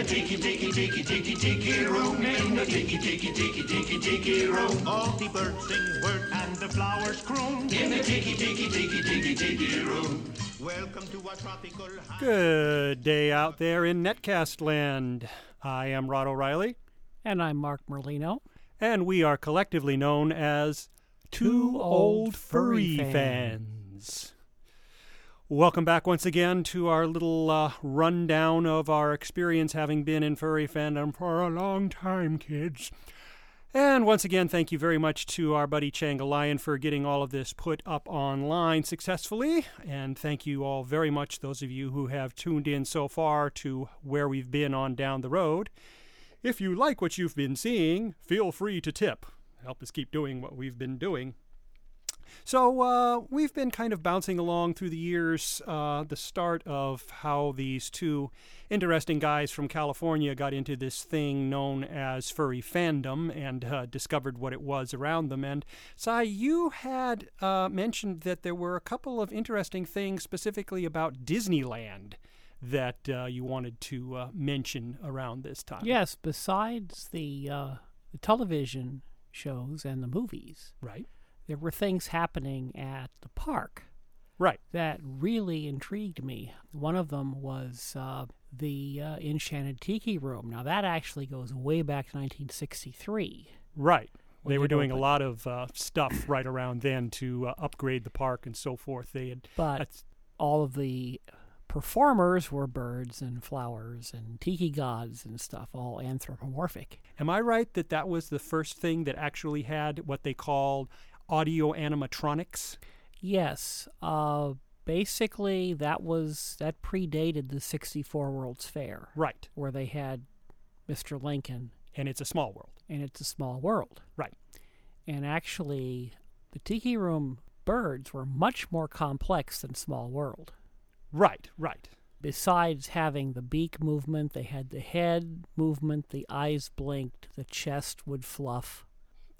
the tiki tiki tiki tiki tiki room. In the tiki tiki tiki tiki tiki room. All the birds sing word and the flowers croon. In the tiki tiki tiki tiki tiki room. Welcome to our tropical. Good day out there in Netcast land. I am Rod O'Reilly, And I'm Mark Merlino. and we are collectively known as Two Old Furry Fans. Welcome back once again to our little uh, rundown of our experience having been in furry fandom for a long time, kids. And once again, thank you very much to our buddy Changa Lion for getting all of this put up online successfully. And thank you all very much, those of you who have tuned in so far to where we've been on down the road. If you like what you've been seeing, feel free to tip. Help us keep doing what we've been doing. So uh, we've been kind of bouncing along through the years, uh, the start of how these two interesting guys from California got into this thing known as furry fandom and uh, discovered what it was around them. And Cy, you had uh, mentioned that there were a couple of interesting things specifically about Disneyland that uh, you wanted to uh, mention around this time. Yes, besides the, uh, the television shows and the movies, Right. There were things happening at the park Right. that really intrigued me. One of them was uh, the uh, Enchanted Tiki Room. Now, that actually goes way back to 1963. Right. They were doing a lot of uh, stuff right around then to uh, upgrade the park and so forth. They had But that's all of the performers were birds and flowers and tiki gods and stuff, all anthropomorphic. Am I right that that was the first thing that actually had what they called audio animatronics? Yes. Uh, basically, that was that predated the '64 World's Fair, Right. where they had Mr. Lincoln, And it's a small world. and it's a small world. Right. And actually, the Tiki Room birds were much more complex than Small World. Right. Right. Besides having the beak movement, they had the head movement, the eyes blinked, the chest would fluff.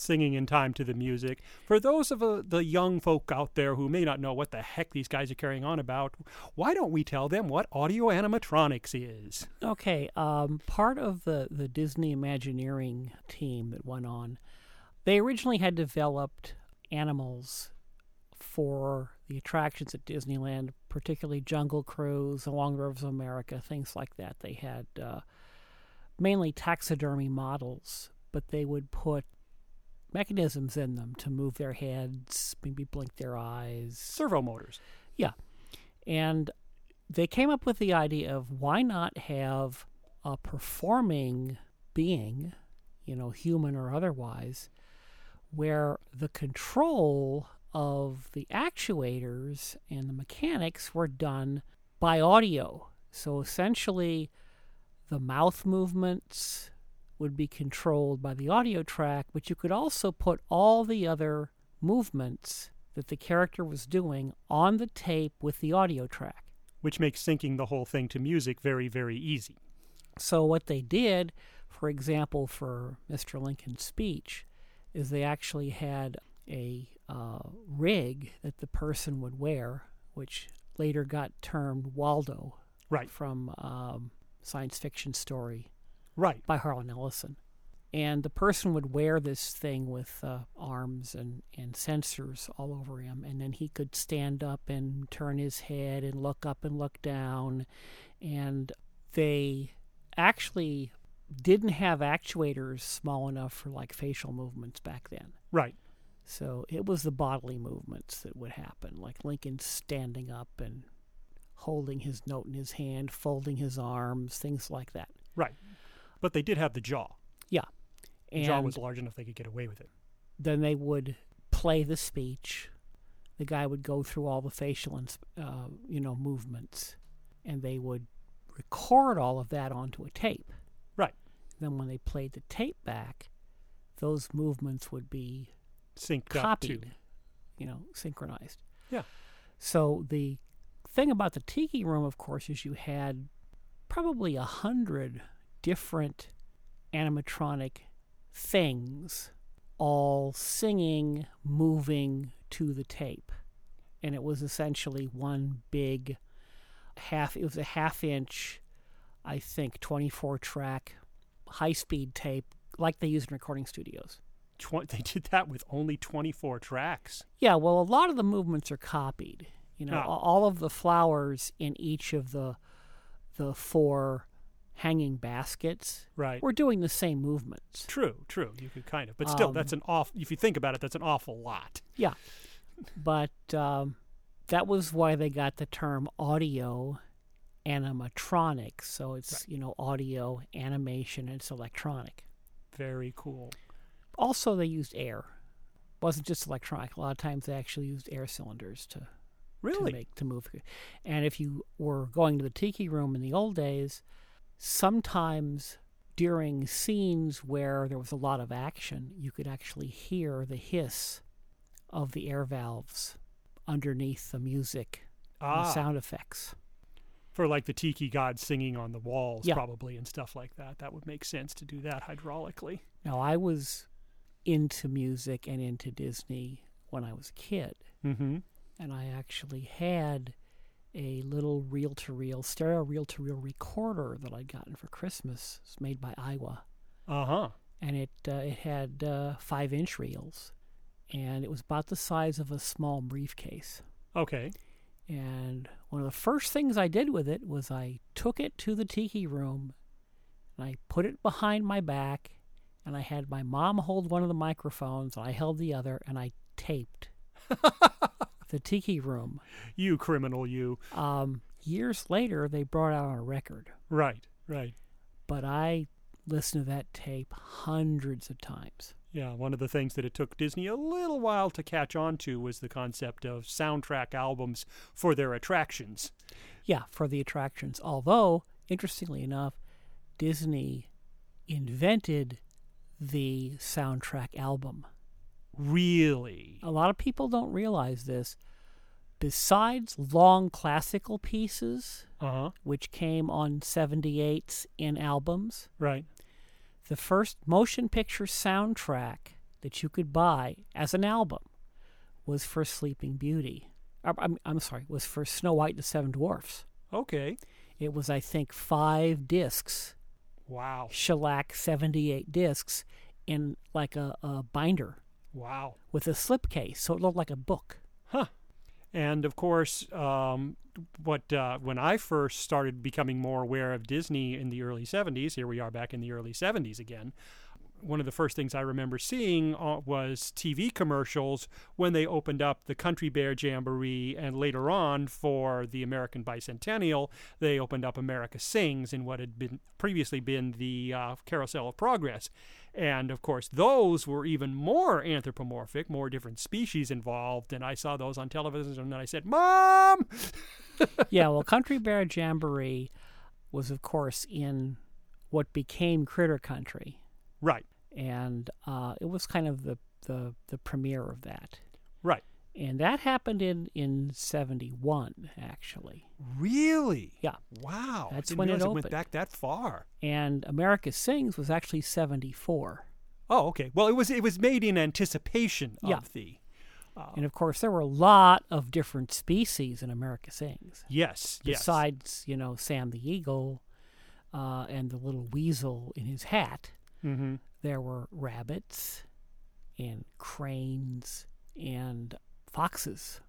Singing in time to the music. For those of uh, the young folk out there who may not know what the heck these guys are carrying on about, why don't we tell them what audio animatronics is? Okay, um, part of the, the Disney Imagineering team that went on, they originally had developed animals for the attractions at Disneyland, particularly Jungle Cruise, Along the Rivers of America, things like that. They had uh, mainly taxidermy models, but they would put mechanisms in them to move their heads, maybe blink their eyes, Servo motors. Yeah. And they came up with the idea of why not have a performing being, you know, human or otherwise, where the control of the actuators and the mechanics were done by audio. So essentially, the mouth movements would be controlled by the audio track, but you could also put all the other movements that the character was doing on the tape with the audio track. which makes syncing the whole thing to music very, very easy. So what they did, for example, for Mr. Lincoln's speech, is they actually had a uh, rig that the person would wear, which later got termed Waldo Right, from um, science fiction story right, by Harlan Ellison. And the person would wear this thing with uh, arms and, and sensors all over him, and then he could stand up and turn his head and look up and look down. And they actually didn't have actuators small enough for like facial movements back then. right. So it was the bodily movements that would happen, like Lincoln standing up and holding his note in his hand, folding his arms, things like that. Right. But they did have the jaw. Yeah. The jaw was large enough they could get away with it. then they would play the speech. The guy would go through all the facial, uh, you know, movements, and they would record all of that onto a tape. Right. Then when they played the tape back, those movements would be Synced copied, you know, synchronized. Yeah. So the thing about the Tiki Room, of course, is you had probably a hundred different animatronic things all singing, moving to the tape. And it was essentially one big half, it was a half inch I think, 24 track high speed tape like they use in recording studios. They did that with only 24 tracks. Yeah, well, a lot of the movements are copied. You know, ah. a- all of the flowers in each of the the four hanging baskets Right. We're doing the same movements. True, true. You could kind of, but still, that's an off. If you think about it, that's an awful lot. Yeah, but um, that was why they got the term audio animatronics. So it's you know audio animation. and It's electronic. Very cool. Also, they used air. It wasn't just electronic. A lot of times they actually used air cylinders to Really? to make to move. And if you were going to the tiki room in the old days, sometimes during scenes where there was a lot of action, you could actually hear the hiss of the air valves underneath the music and the ah, sound effects. for like the tiki gods singing on the walls, Yeah. probably, and stuff like that. That would make sense to do that hydraulically. Now, I was into music and into Disney when I was a kid. Mm-hmm. and I actually had a little reel to reel, stereo reel to reel recorder that I'd gotten for Christmas. It's made by Aiwa. Uh huh. And it, uh, it had uh, five inch reels. And it was about the size of a small briefcase. Okay. And one of the first things I did with it was I took it to the tiki room and I put it behind my back. And I had my mom hold one of the microphones, and I held the other, and I taped the tiki room. You criminal, you. Um, years later, they brought out a record, Right. Right. but I listened to that tape hundreds of times. Yeah, one of the things that it took Disney a little while to catch on to was the concept of soundtrack albums for their attractions. Yeah, for the attractions. Although, interestingly enough, Disney invented the soundtrack album. Really? A lot of people don't realize this. Besides long classical pieces, Uh huh. which came on 78s in albums, Right. the first motion picture soundtrack that you could buy as an album was for Sleeping Beauty. Uh, I'm, I'm sorry, was for Snow White and the Seven Dwarfs. Okay. It was, I think, five discs, Wow. shellac 78 discs, in like a, a binder Wow. with a slipcase, so it looked like a book. Huh. And of course, um, what uh, when I first started becoming more aware of Disney in the early 70s, here we are back in the early 70s again. One of the first things I remember seeing uh, was TV commercials when they opened up the Country Bear Jamboree, and later on for the American Bicentennial, they opened up America Sings in what had been previously been the uh, Carousel of Progress. And of course, those were even more anthropomorphic, more different species involved. And I saw those on television, and then I said, "Mom!" yeah, well, Country Bear Jamboree was, of course, in what became Critter Country, Right, and uh, it was kind of the, the, the premiere of that. right. And that happened in, in 71, actually. Really? Yeah. Wow. That's when it realize went back that far. And America Sings was actually 74. Oh, okay. Well, it was it was made in anticipation of Yeah. the. And of course, there were a lot of different species in America Sings. Yes. Yes. Besides, you know, Sam the Eagle uh, and the little weasel in his hat, Mm-hmm. there were rabbits and cranes and foxes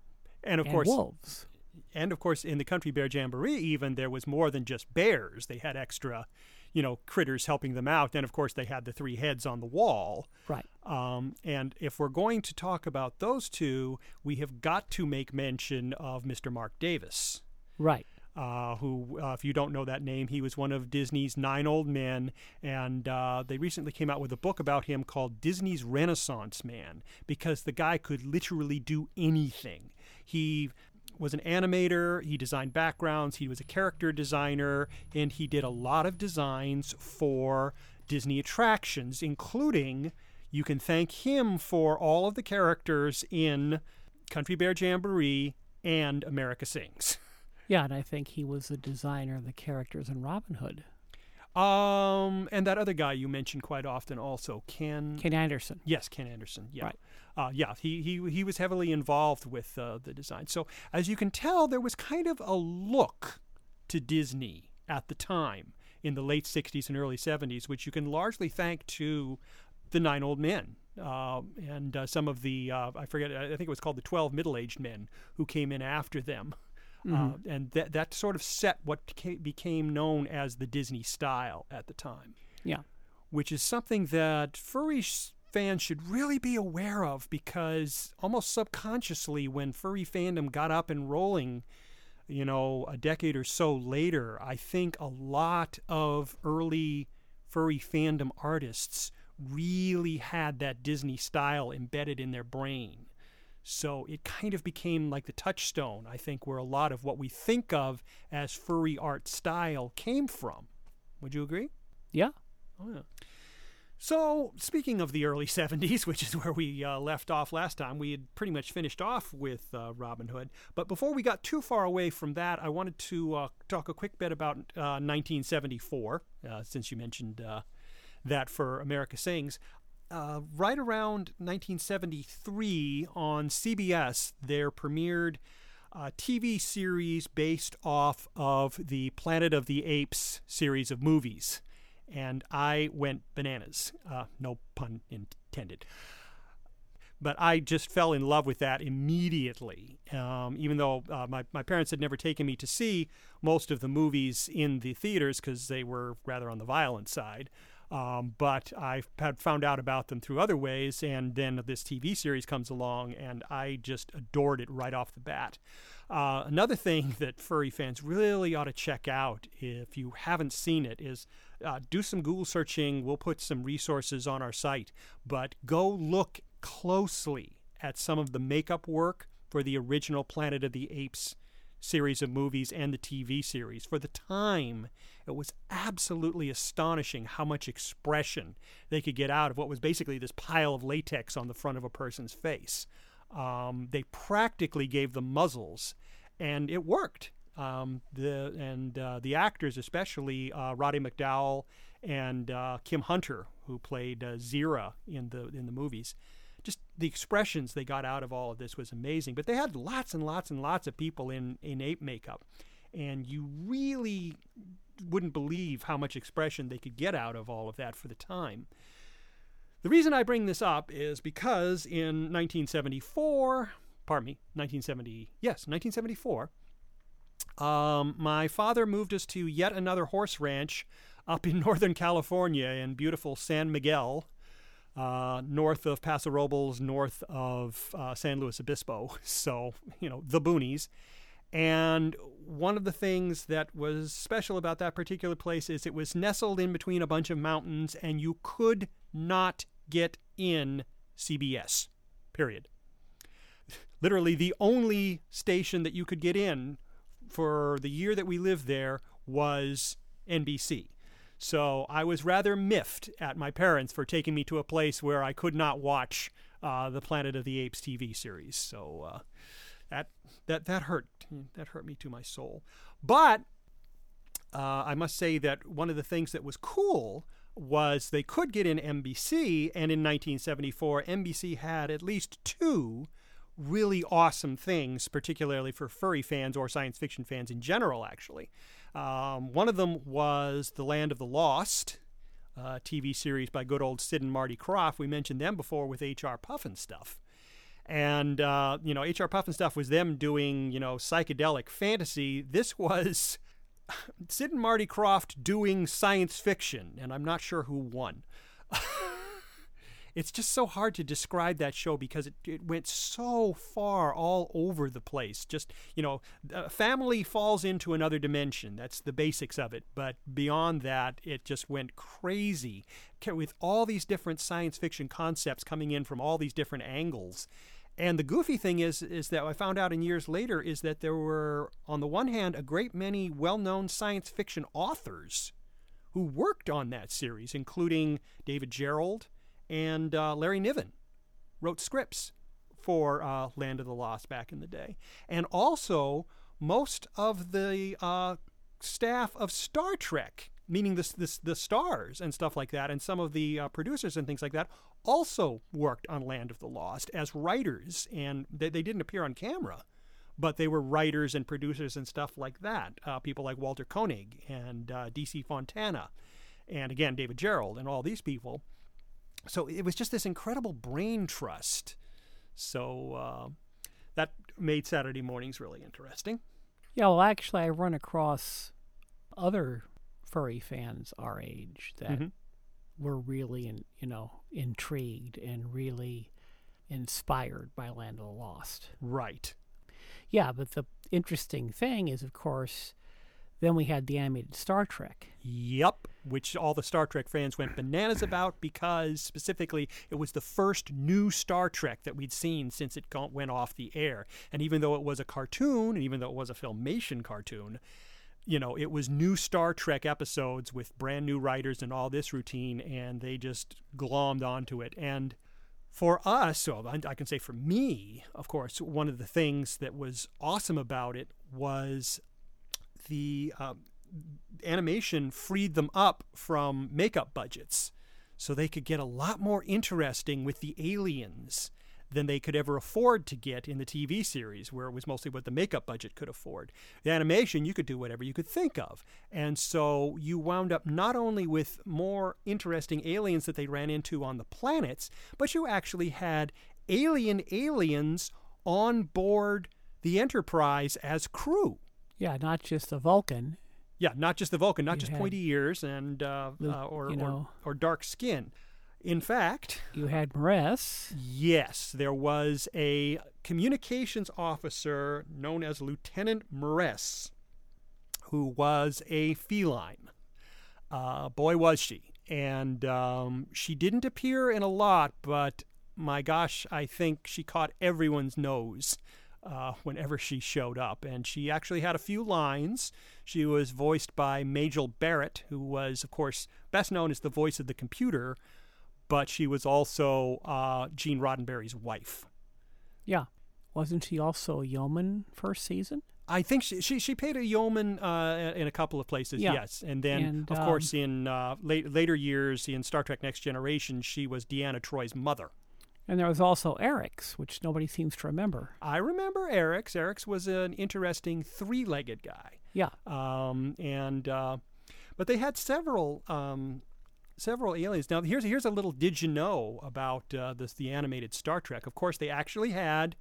And of and course, wolves. and of course, in the Country Bear Jamboree, even there was more than just bears. They had extra, you know, critters helping them out. And of course, they had the three heads on the wall. Right. Um, and if we're going to talk about those two, we have got to make mention of Mr. Marc Davis. Right. Uh, who, uh, if you don't know that name, he was one of Disney's nine old men, and uh, they recently came out with a book about him called Disney's Renaissance Man because the guy could literally do anything. He was an animator, he designed backgrounds, he was a character designer, and he did a lot of designs for Disney attractions, including you can thank him for all of the characters in Country Bear Jamboree and America Sings. Yeah, and I think he was the designer of the characters in Robin Hood. Um, and that other guy you mentioned quite often also, Ken. Ken Anderson. Yes, Ken Anderson. Yeah, Right. uh, yeah. He he he was heavily involved with uh, the design. So as you can tell, there was kind of a look to Disney at the time. in the late 60s and early 70s, which you can largely thank to the Nine Old Men. Uh, and uh, some of the, uh, I forget, I think it was called the 12 Middle Aged Men who came in after them. Uh, and that, that sort of set what ca- became known as the Disney style at the time Yeah. which is something that furry fans should really be aware of because almost subconsciously, when furry fandom got up and rolling, you know, a decade or so later, I think a lot of early furry fandom artists really had that Disney style embedded in their brain. So it kind of became like the touchstone, I think, where a lot of what we think of as furry art style came from. Would you agree? Yeah. Oh, yeah. So, speaking of the early 70s, which is where we uh, left off last time, we had pretty much finished off with uh, Robin Hood. But before we got too far away from that, I wanted to uh, talk a quick bit about uh, 1974, uh, since you mentioned uh, that for America Sings. Uh, right around 1973 on CBS, there premiered a TV series based off of the Planet of the Apes series of movies. And I went bananas. Uh, no pun intended. But I just fell in love with that immediately. Um, even though uh, my, my parents had never taken me to see most of the movies in the theaters because they were rather on the violent side. Um, but I had found out about them through other ways, and then this TV series comes along, and I just adored it right off the bat. Uh, another thing that furry fans really ought to check out if you haven't seen it is uh, do some Google searching. We'll put some resources on our site, but go look closely at some of the makeup work for the original Planet of the Apes series of movies and the TV series. For the time, it was absolutely astonishing how much expression they could get out of what was basically this pile of latex on the front of a person's face. Um, they practically gave them muzzles, and it worked. Um, the and uh, the actors, especially uh, Roddy McDowall and uh, Kim Hunter, who played uh, Zira in the in the movies, just the expressions they got out of all of this was amazing. But they had lots and lots and lots of people in in ape makeup, and you really wouldn't believe how much expression they could get out of all of that for the time. The reason I bring this up is because in 1974, pardon me, 1970, yes, 1974, um, my father moved us to yet another horse ranch up in Northern California in beautiful San Miguel, uh, north of Paso Robles, north of uh, San Luis Obispo. So, you know, the boonies. And one of the things that was special about that particular place is it was nestled in between a bunch of mountains, and you could not get in CBS. Period. Literally, the only station that you could get in for the year that we lived there was NBC. So I was rather miffed at my parents for taking me to a place where I could not watch uh, the Planet of the Apes TV series. So uh, that that that hurt that hurt me to my soul. But uh, I must say that one of the things that was cool was they could get in NBC, and in 1974, NBC had at least two really awesome things, particularly for furry fans or science fiction fans in general, actually. Um, one of them was The Land of the Lost, TV series by good old Sid and Marty Krofft. We mentioned them before with H.R. Pufnstuf. And, uh, you know, H.R. Pufnstuf was them doing, you know, psychedelic fantasy. This was Sid and Marty Krofft doing science fiction, and I'm not sure who won. it's just so hard to describe that show because it, it went so far all over the place. Just, you know, family falls into another dimension. That's the basics of it. But beyond that, it just went crazy with all these different science fiction concepts coming in from all these different angles. And the goofy thing is, is that I found out in years later is that there were, on the one hand, a great many well-known science fiction authors who worked on that series, including David Gerrold and uh, Larry Niven, wrote scripts for uh, Land of the Lost back in the day, and also most of the uh, staff of Star Trek meaning the, stars and stuff like that, and some of the uh, producers and things like that, also worked on Land of the Lost as writers, and they, they didn't appear on camera, but they were writers and producers and stuff like that. Uh, people like Walter Koenig and uh, D.C. Fontana, and again David Gerrold, and all these people. So it was just this incredible brain trust. So uh, that made Saturday mornings really interesting. Yeah, well, actually, I run across other furry fans our age that Mhm. were really, in, you know, intrigued and really inspired by Land of the Lost. Right. Yeah, but the interesting thing is, of course, then we had the animated Star Trek. Yep, which all the Star Trek fans went bananas about because specifically it was the first new Star Trek that we'd seen since it went off the air. And even though it was a cartoon, and even though it was a filmation cartoon, you know, it was new Star Trek episodes with brand new writers and all this routine, and they just glommed onto it. And for us, so I can say for me, of course, one of the things that was awesome about it was the um, animation freed them up from makeup budgets so they could get a lot more interesting with the aliens than they could ever afford to get in the TV series, where it was mostly what the makeup budget could afford. The animation, you could do whatever you could think of. And so you wound up not only with more interesting aliens that they ran into on the planets, but you actually had alien aliens on board the Enterprise as crew. Yeah, not just the Vulcan. Yeah, not just the Vulcan, not You just pointy ears and uh, the- uh, or, you or know- or dark skin. In fact, You had M'Ress. yes, there was a communications officer known as Lieutenant M'Ress, who was a feline. Uh, boy, was she! And um, she didn't appear in a lot, but my gosh, I think she caught everyone's nose uh, whenever she showed up. And she actually had a few lines. She was voiced by Majel Barrett, who was, of course, best known as the voice of the computer, but she was also uh, Gene Roddenberry's wife. Yeah. Wasn't she also a yeoman first season? I think she she, she played a yeoman uh, in a couple of places, Yeah. yes, and then And, of um, course in uh, late, later years in Star Trek: Next Generation, she was Deanna Troi's mother. And there was also Arex, which nobody seems to remember. I remember Arex. Arex was an interesting three-legged guy, Yeah. um, and uh, but they had several um, several aliens. Now here's here's a little did you know about uh, this the animated Star Trek. Of course, they actually had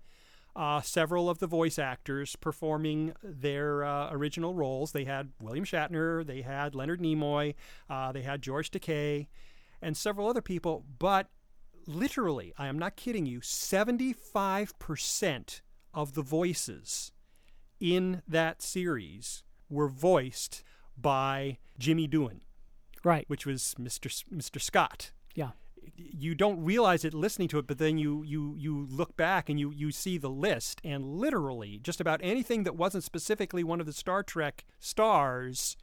uh, several of the voice actors performing their uh, original roles. They had William Shatner, they had Leonard Nimoy, uh, they had George Takei, and several other people. But literally, I am not kidding you, 75% of the voices in that series were voiced by Jimmy Doohan, Right. which was Mr. S- Mr. Scott Yeah. you don't realize it listening to it, but then you you you look back and you you see the list, and literally just about anything that wasn't specifically one of the Star Trek stars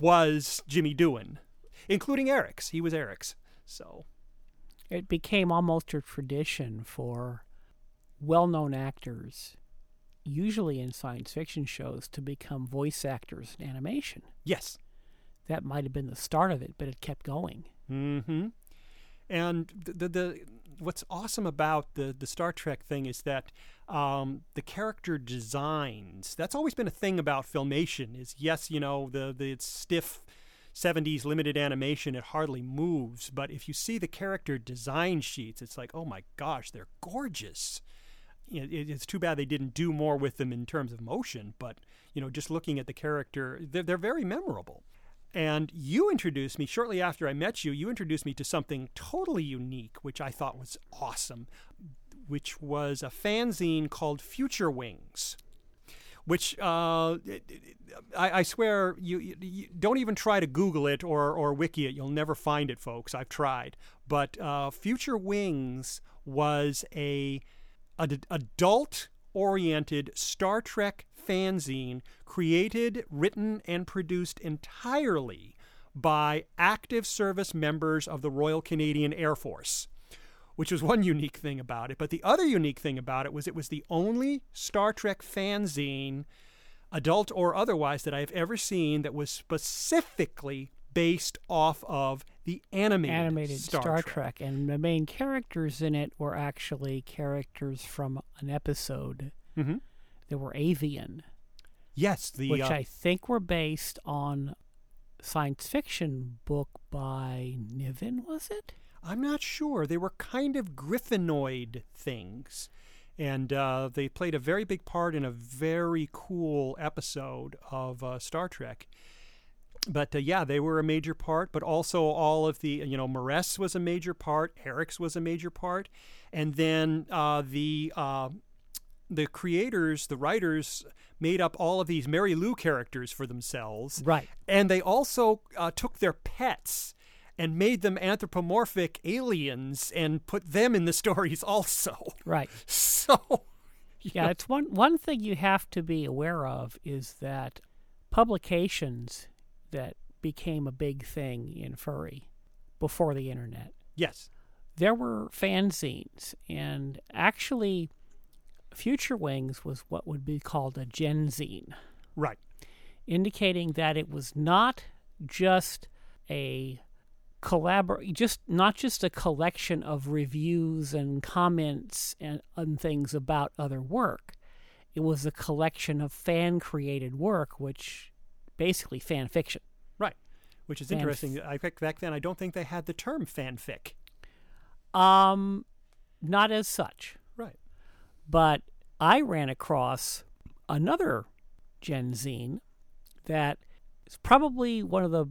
was Jimmy Doohan, including Arex. He was Arex. So It became almost a tradition for well known actors, usually in science fiction shows, to become voice actors in animation. yes, That might have been the start of it, but it kept going. Mm-hmm. And the, the the what's awesome about the the Star Trek thing is that um, the character designs. That's always been a thing about filmation. Is yes, you know the the stiff. 70s limited animation, it hardly moves. But if you see the character design sheets, it's like, oh my gosh, they're gorgeous. It's too bad they didn't do more with them in terms of motion. But you know, just looking at the character, they're, they're very memorable. And you introduced me shortly after I met you. You introduced me to something totally unique, which I thought was awesome, which was a fanzine called Future Wings. Which uh, I, I swear you, you, you don't even try to Google it or or wiki it. You'll never find it, folks. I've tried. But uh, Future Wings was a an adult oriented Star Trek fanzine created, written, and produced entirely by active service members of the Royal Canadian Air Force, which was one unique thing about it. But the other unique thing about it was it was the only Star Trek fanzine, adult or otherwise, that I've ever seen that was specifically based off of the animated, Animated Star, Star, Trek. Trek. And the main characters in it were actually characters from an episode. Mhm. There were Avian, Yes, the which uh, I think were based on science fiction book by Niven, was it? I'm not sure. They were kind of Griffinoid things. And uh, they played a very big part in a very cool episode of uh, Star Trek. But uh, yeah, they were a major part, but also all of the, you know, M'Ress was a major part, Arex was a major part. And then uh, the uh, the creators, the writers, made up all of these Mary Lou characters for themselves. Right. And they also uh, took their pets and made them anthropomorphic aliens and put them in the stories also. Right. So, Yeah, it's one one thing you have to be aware of is that publications that became a big thing in furry before the internet. yes. There were fanzines, and actually, Future Wings was what would be called a genzine, Right. indicating that it was not just a collabor just not just a collection of reviews and comments and, and things about other work. It was a collection of fan created work, which basically fan fiction. Right. Which is Fanf- interesting. I think back then I don't think they had the term fanfic. Um, not as such, Right. but I ran across another Gen Zine that is probably one of the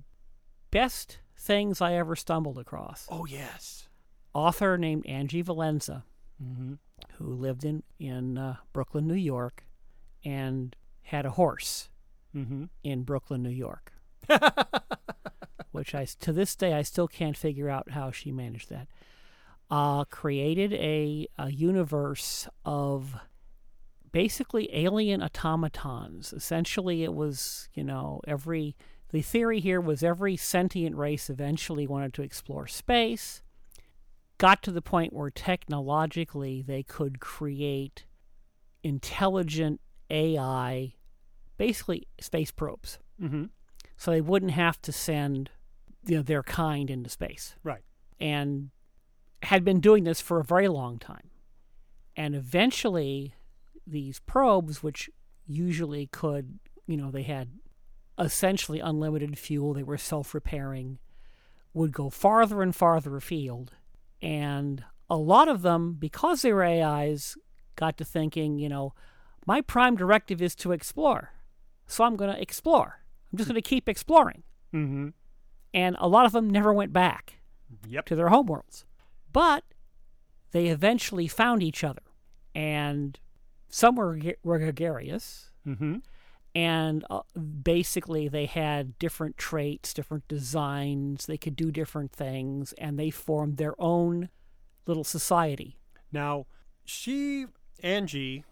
best things I ever stumbled across. Oh yes. Author named Angie Valenza, Mm-hmm. who lived in in uh, Brooklyn, New York, and had a horse Mm-hmm. in Brooklyn, New York. which I to this day I still can't figure out how she managed that. Uh, created a, a universe of basically alien automatons. Essentially, it was you know every the theory here was every sentient race eventually wanted to explore space. Got to the point where technologically they could create intelligent AI, basically space probes Mm-hmm. so they wouldn't have to send you know, their kind into space Right. and had been doing this for a very long time and eventually these probes which usually could you know they had essentially unlimited fuel they were self-repairing would go farther and farther afield and a lot of them because they were ais got to thinking you know my prime directive is to explore so i'm going to explore i'm just going to keep exploring Mm-hmm. and a lot of them never went back Yep. to their homeworlds. But they eventually found each other, and some were, were gregarious, Mm-hmm. And uh, basically they had different traits, different designs. They could do different things, and they formed their own little society. Now, she, Angie,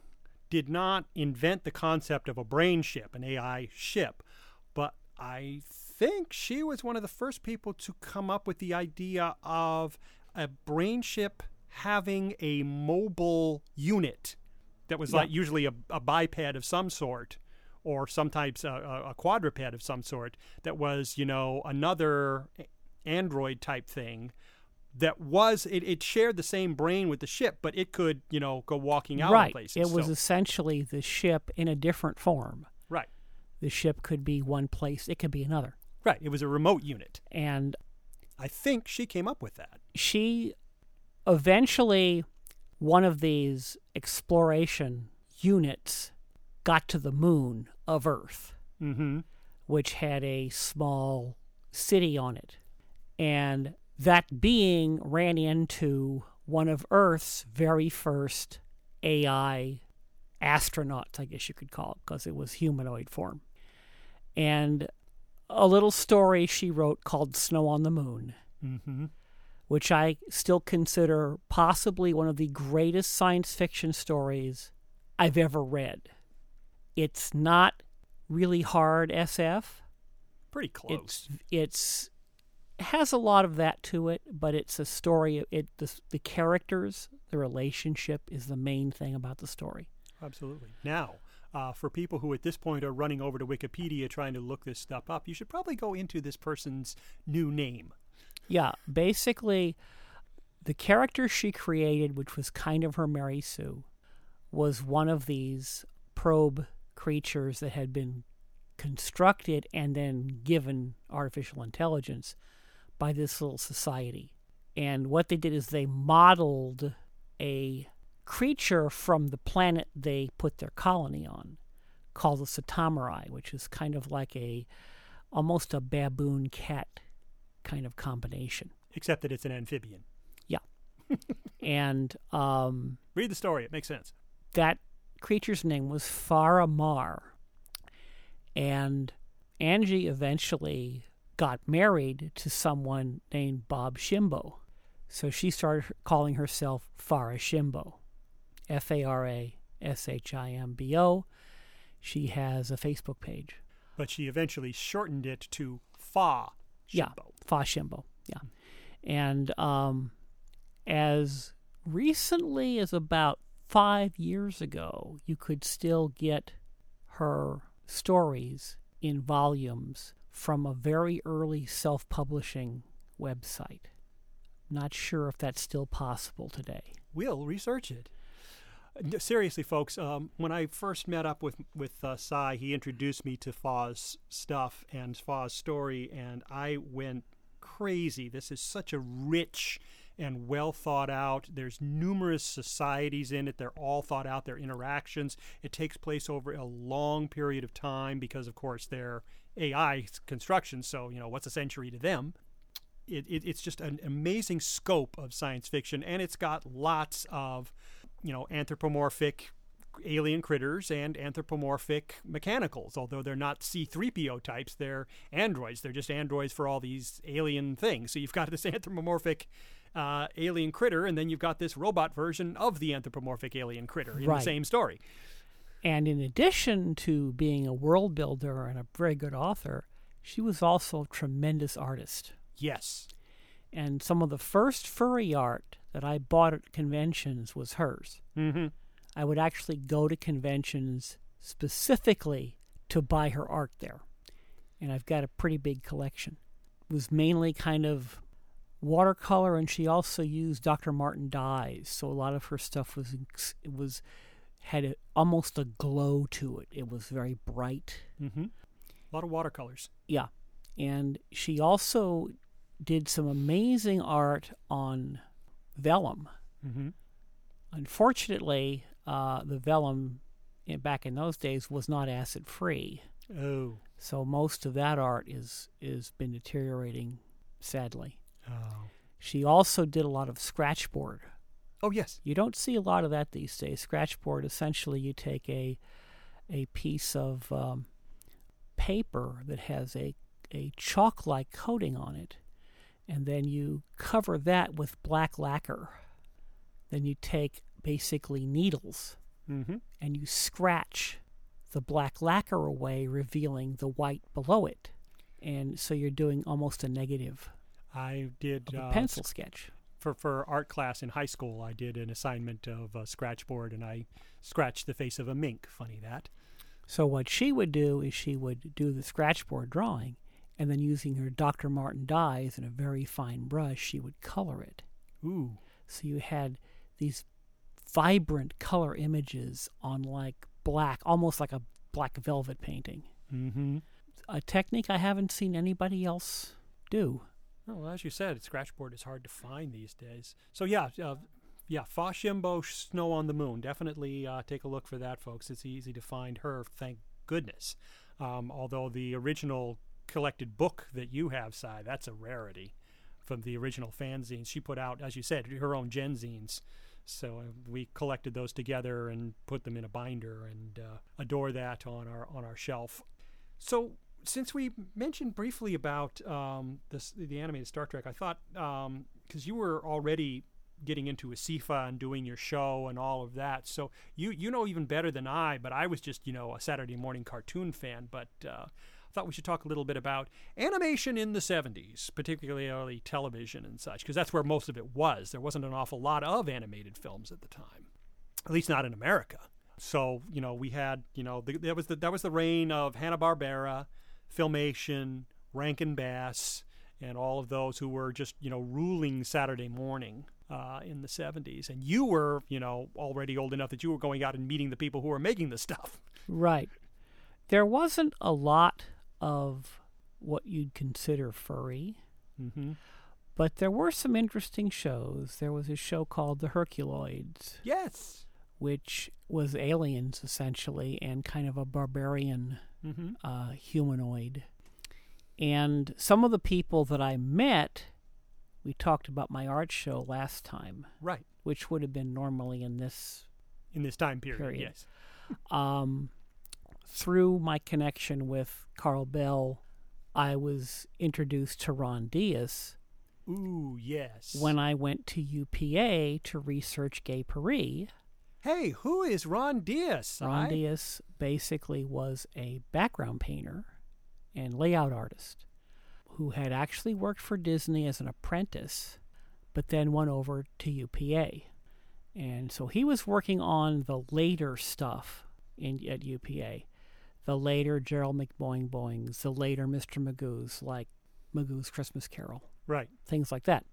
did not invent the concept of a brain ship, an AI ship, but I think she was one of the first people to come up with the idea of a brain ship having a mobile unit that was like usually a, a biped of some sort or sometimes a, uh, a, uh, a quadruped of some sort that was, you know, another android type thing that was it, it shared the same brain with the ship, but it could, you know, go walking out right. places. It was So- essentially the ship in a different form. right. The ship could be one place, it could be another. Right. It was a remote unit. And I think she came up with that. she eventually one of these exploration units got to the moon of earth Mm-hmm. which had a small city on it and that being ran into one of earth's very first ai astronauts i guess you could call it because it was humanoid form and a little story she wrote called snow on the moon Mm-hmm. which I still consider possibly one of the greatest science fiction stories I've ever read. It's not really hard SF. Pretty close. It's it's has a lot of that to it, but it's a story. It the the characters, the relationship is the main thing about the story. Absolutely. Now, uh, for people who at this point are running over to Wikipedia trying to look this stuff up, you should probably go into this person's new name. Yeah, basically, the character she created, which was kind of her Mary Sue, was one of these probe creatures that had been constructed and then given artificial intelligence by this little society. And what they did is they modeled a creature from the planet they put their colony on called the Satamurai, which is kind of like a almost a baboon cat kind of combination. Except that it's an amphibian. Yeah. and um, Read the story; it makes sense. that creature's name was Faramar. And Angie eventually got married to someone named Bob Shimbo. So she started calling herself Farah Shimbo. F A R A S H I M B O. She has a Facebook page. But she eventually shortened it to Fa. Yeah. Shimbo. Fa Shimbo. Yeah. And um, as recently as about five years ago, you could still get her stories in volumes from a very early self publishing website. Not sure if that's still possible today. We'll research it. Seriously, folks, um, when I first met up with with uh, Cy, he introduced me to Fa's stuff and Fa's story, and I went crazy. This is such a rich and well thought out. There's numerous societies in it. They're all thought out. Their interactions. It takes place over a long period of time because, of course, they're AI construction. So you know, what's a century to them? it, it, it's just an amazing scope of science fiction, and it's got lots of, you know, anthropomorphic alien critters and anthropomorphic mechanicals. Although they're not C-3PO types, they're androids. They're just androids for all these alien things. So you've got this anthropomorphic uh, alien critter, and then you've got this robot version of the anthropomorphic alien critter in Right. the same story. And in addition to being a world builder and a very good author, she was also a tremendous artist. Yes. And some of the first furry art that I bought at conventions was hers. Mm-hmm. I would actually go to conventions specifically to buy her art there. And I've got a pretty big collection. It was mainly kind of watercolor and she also used Dr. Martin dyes. So a lot of her stuff was it was had a, almost a glow to it. It was very bright. Mm-hmm. A lot of watercolors. Yeah. And she also did some amazing art on vellum. Mm-hmm. Unfortunately, uh, the vellum in, back in those days was not acid free, Oh. so most of that art is is been deteriorating, sadly. Oh. She also did a lot of scratchboard. Oh yes. You don't see a lot of that these days. Scratchboard essentially you take a a piece of um, paper that has a a chalk-like coating on it, and then you cover that with black lacquer. Then you take basically needles Mm-hmm. and you scratch the black lacquer away, revealing the white below it. And so you're doing almost a negative I did a uh, pencil sketch. for for art class in high school. I did an assignment of a scratchboard, and I scratched the face of a mink. Funny that. So what she would do is she would do the scratchboard drawing, and then using her Dr. Martin dyes and a very fine brush, she would color it. Ooh. So you had these vibrant color images on like black, almost like a black velvet painting. Mm-hmm. A technique I haven't seen anybody else do. Oh, well, as you said, scratchboard is hard to find these days. So yeah, uh, yeah, Fa Shimbo Snow on the Moon. Definitely uh, take a look for that, folks. It's easy to find her. Thank goodness. Um, although the original collected book that you have, Cy, that's a rarity from the original fanzines. She put out, as you said, her own genzines. So uh, we collected those together and put them in a binder and uh, adore that on our on our shelf. So since we mentioned briefly about um, this, the animated Star Trek, I thought because you were already getting into ASIFA and doing your show and all of that, so you you know even better than I. But I was just you know a Saturday morning cartoon fan. But uh, I thought we should talk a little bit about animation in the '70s, particularly television and such, because that's where most of it was. There wasn't an awful lot of animated films at the time, at least not in America. So you know we had you know the, that was the that was the reign of Hanna Barbera, Filmation, Rankin Bass, and all of those who were just you know ruling Saturday morning uh, in the 70s. And you were you know already old enough that you were going out and meeting the people who were making the stuff. Right. There wasn't a lot of what you'd consider furry, Mm-hmm. but there were some interesting shows. There was a show called The Herculoids, Yes. which was aliens essentially and kind of a barbarian Mm-hmm. uh, humanoid. And some of the people that I met, we talked about my art show last time, Right. which would have been normally in this In this time period. Period. Yes. um, through my connection with Carl Bell, I was introduced to Ron Dias Ooh, yes. when I went to UPA to research Gay Purr-ee. Hey, who is Ron Dias? Ron I- Dias basically was a background painter and layout artist who had actually worked for Disney as an apprentice, but then went over to UPA. And so he was working on the later stuff in at UPA, the later Gerald McBoing Boings, the later Mr. Magoo's, like Magoo's Christmas Carol, Right. things like that.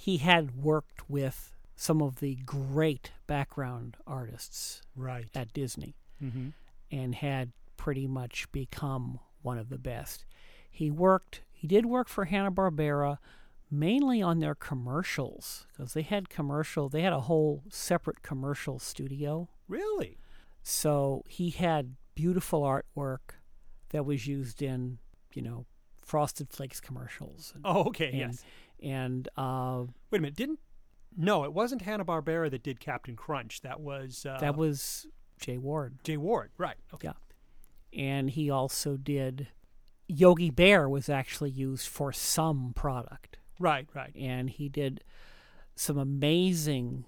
He had worked with some of the great background artists Right. at Disney Mm-hmm. and had pretty much become one of the best. He worked, he did work for Hanna-Barbera mainly on their commercials because they had commercial, they had a whole separate commercial studio. Really? So he had beautiful artwork that was used in, you know, Frosted Flakes commercials. And, Oh, okay. and, yes. and uh, Wait a minute. Didn't? No, it wasn't Hanna Barbera that did Captain Crunch. That was uh, that was Jay Ward. Jay Ward. Right. Okay. Yeah. And he also did Yogi Bear was actually used for some product. Right. Right. And he did some amazing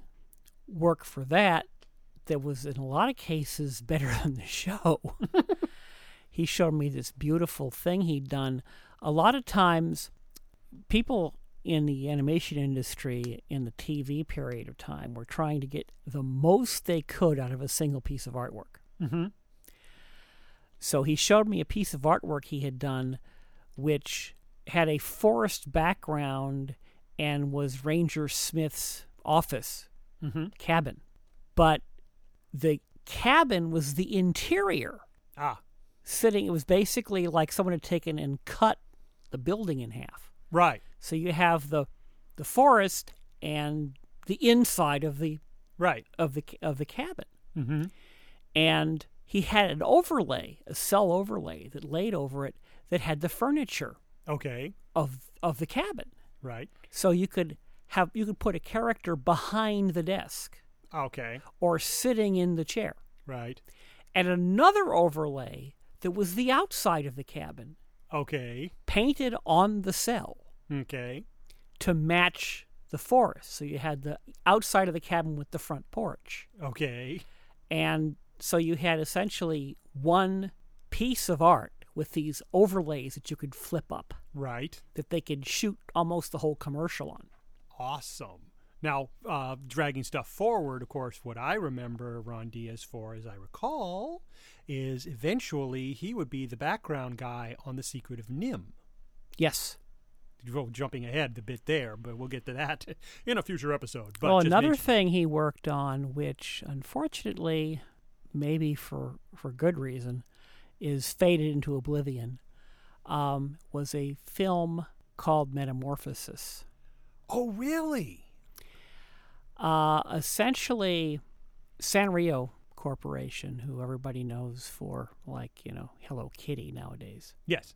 work for that that was in a lot of cases better than the show. he showed me this beautiful thing he'd done. A lot of times people in the animation industry in the TV period of time were trying to get the most they could out of a single piece of artwork. Mm-hmm. So he showed me a piece of artwork he had done, which had a forest background and was Ranger Smith's office Mm-hmm. cabin. But the cabin was the interior Ah. sitting, it was basically like someone had taken and cut the building in half. Right. So you have the the forest and the inside of the Right. of the of the cabin. Mm-hmm. and he had an overlay, a cell overlay that laid over it that had the furniture Okay. of of the cabin. Right. So you could have you could put a character behind the desk Okay. or sitting in the chair. Right. And another overlay that was the outside of the cabin, Okay. painted on the cell Okay. to match the forest. So you had the outside of the cabin with the front porch. Okay. And so you had essentially one piece of art with these overlays that you could flip up Right. that they could shoot almost the whole commercial on. Awesome. Now, uh, dragging stuff forward, of course, what I remember Ron Dias for, as I recall, is eventually he would be the background guy on The Secret of NIMH. Yes. Jumping ahead a bit there, but we'll get to that in a future episode. But well, another thing he worked on, which unfortunately, maybe for for good reason, is faded into oblivion, um, was a film called Metamorphosis. Oh, really? Uh, essentially, Sanrio Corporation, who everybody knows for like you know Hello Kitty nowadays, Yes.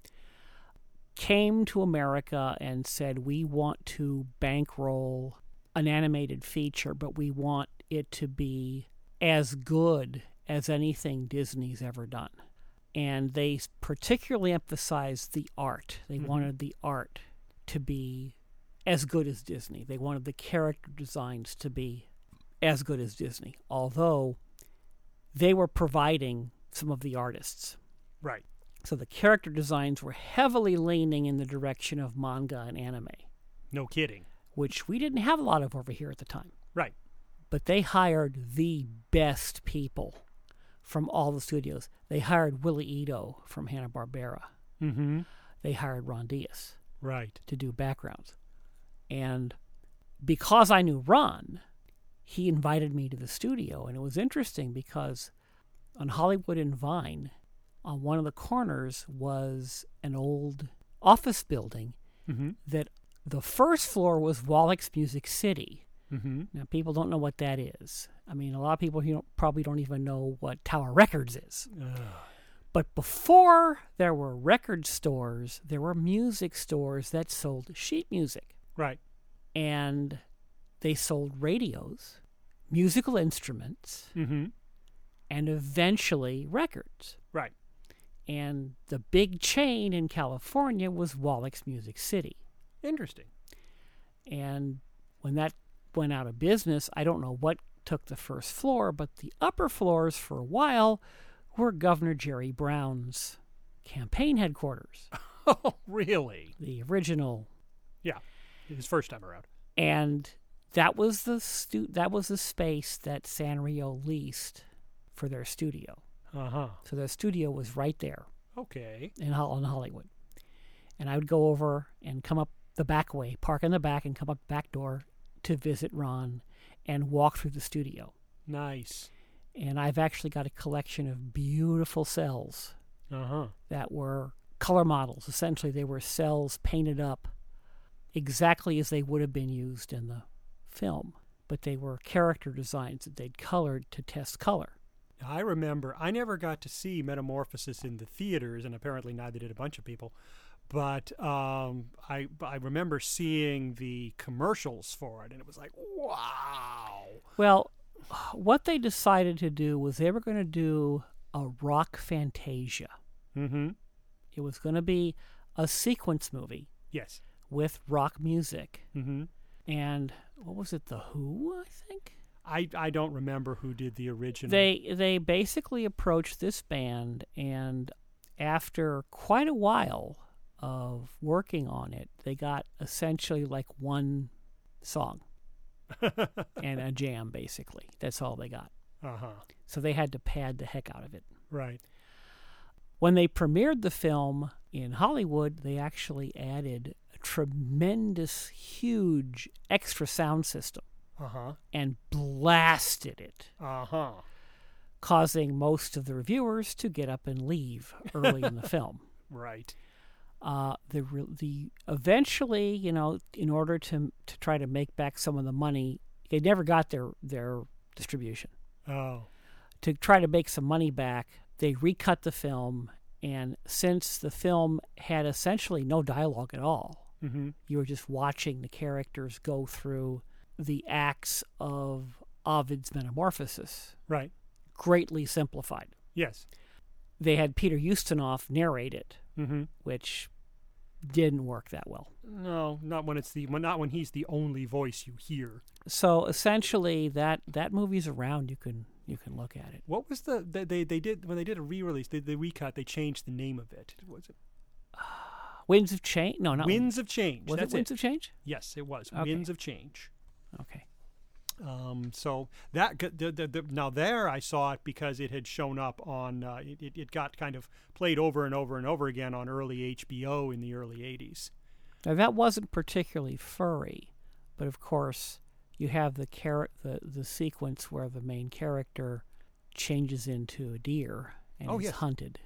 Came to America and said, We want to bankroll an animated feature, but we want it to be as good as anything Disney's ever done. And they particularly emphasized the art. They mm-hmm. wanted the art to be as good as Disney. They wanted the character designs to be as good as Disney, although they were providing some of the artists. Right. So the character designs were heavily leaning in the direction of manga and anime, No kidding. which we didn't have a lot of over here at the time. Right. But they hired the best people from all the studios. They hired Willie Ito from Hanna-Barbera. Mm-hmm. They hired Ron Dias. Right. to do backgrounds. And because I knew Ron, he invited me to the studio. And it was interesting because on Hollywood and Vine, on one of the corners was an old office building Mm-hmm. that the first floor was Wallichs Music City. Mm-hmm. Now, people don't know what that is. I mean, a lot of people know, probably don't even know what Tower Records is. But before there were record stores, there were music stores that sold sheet music. Right. And they sold radios, musical instruments, Mm-hmm. and eventually records. Right. And the big chain in California was Wallichs Music City. Interesting. And when that went out of business, I don't know what took the first floor, but the upper floors for a while were Governor Jerry Brown's campaign headquarters, Oh, really? the original. Yeah. His first time around. And that was the stu- that was the space that Sanrio leased for their studio. Uh huh. So the studio was right there Okay. in, in Hollywood. And I would go over and come up the back way, park in the back, and come up the back door to visit Ron and walk through the studio. Nice. And I've actually got a collection of beautiful cells Uh huh. that were color models. Essentially, they were cells painted up exactly as they would have been used in the film, but they were character designs that they'd colored to test color. I remember I never got to see Metamorphosis in the theaters, and apparently neither did a bunch of people. But um, I I remember seeing the commercials for it, and it was like, wow. Well, what they decided to do was they were going to do a rock fantasia. Mm-hmm. It was going to be a sequence movie Yes. with rock music. Mm-hmm. And what was it? The Who, I think. I I don't remember who did the original. They they basically approached this band, and after quite a while of working on it, they got essentially like one song and a jam. Basically, that's all they got. uh huh. So they had to pad the heck out of it. Right. When they premiered the film in Hollywood, they actually added a tremendous, huge extra sound system Uh huh. and blasted it, Uh huh. causing most of the reviewers to get up and leave early in the film. Right. Uh, the the eventually, you know, in order to to try to make back some of the money, they never got their their distribution. Oh. to try to make some money back, they recut the film. And since the film had essentially no dialogue at all, Mm-hmm. you were just watching the characters go through the acts of Ovid's metamorphosis, Right. greatly simplified. Yes. They had Peter Ustinov narrate it, Mm-hmm. which didn't work that well. No, not when it's the not when he's the only voice you hear. So essentially, that that movie's around. You can you can look at it. What was the they they, they did when they did a re-release? They, they recut. They changed the name of it. Was it Winds of Change? No, not Winds of Change? Was That's it Winds of Change? Yes, it was Okay. Winds of Change. Okay. Um, so that the, the, the, now there I saw it because it had shown up on uh, it, it, got kind of played over and over and over again on early HBO in the early '80s. Now that wasn't particularly furry, but of course you have the char- the the sequence where the main character changes into a deer and Oh, is yes. hunted.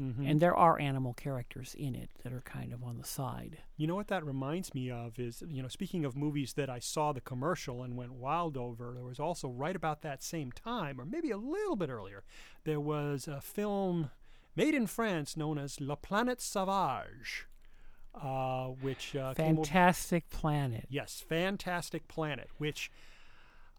Mhm. And there are animal characters in it that are kind of on the side. You know what that reminds me of is, you know, speaking of movies that I saw the commercial and went wild over, there was also right about that same time, or maybe a little bit earlier, there was a film made in France known as La Planète Sauvage, uh, which uh, came over- Fantastic Planet. Yes, Fantastic Planet, which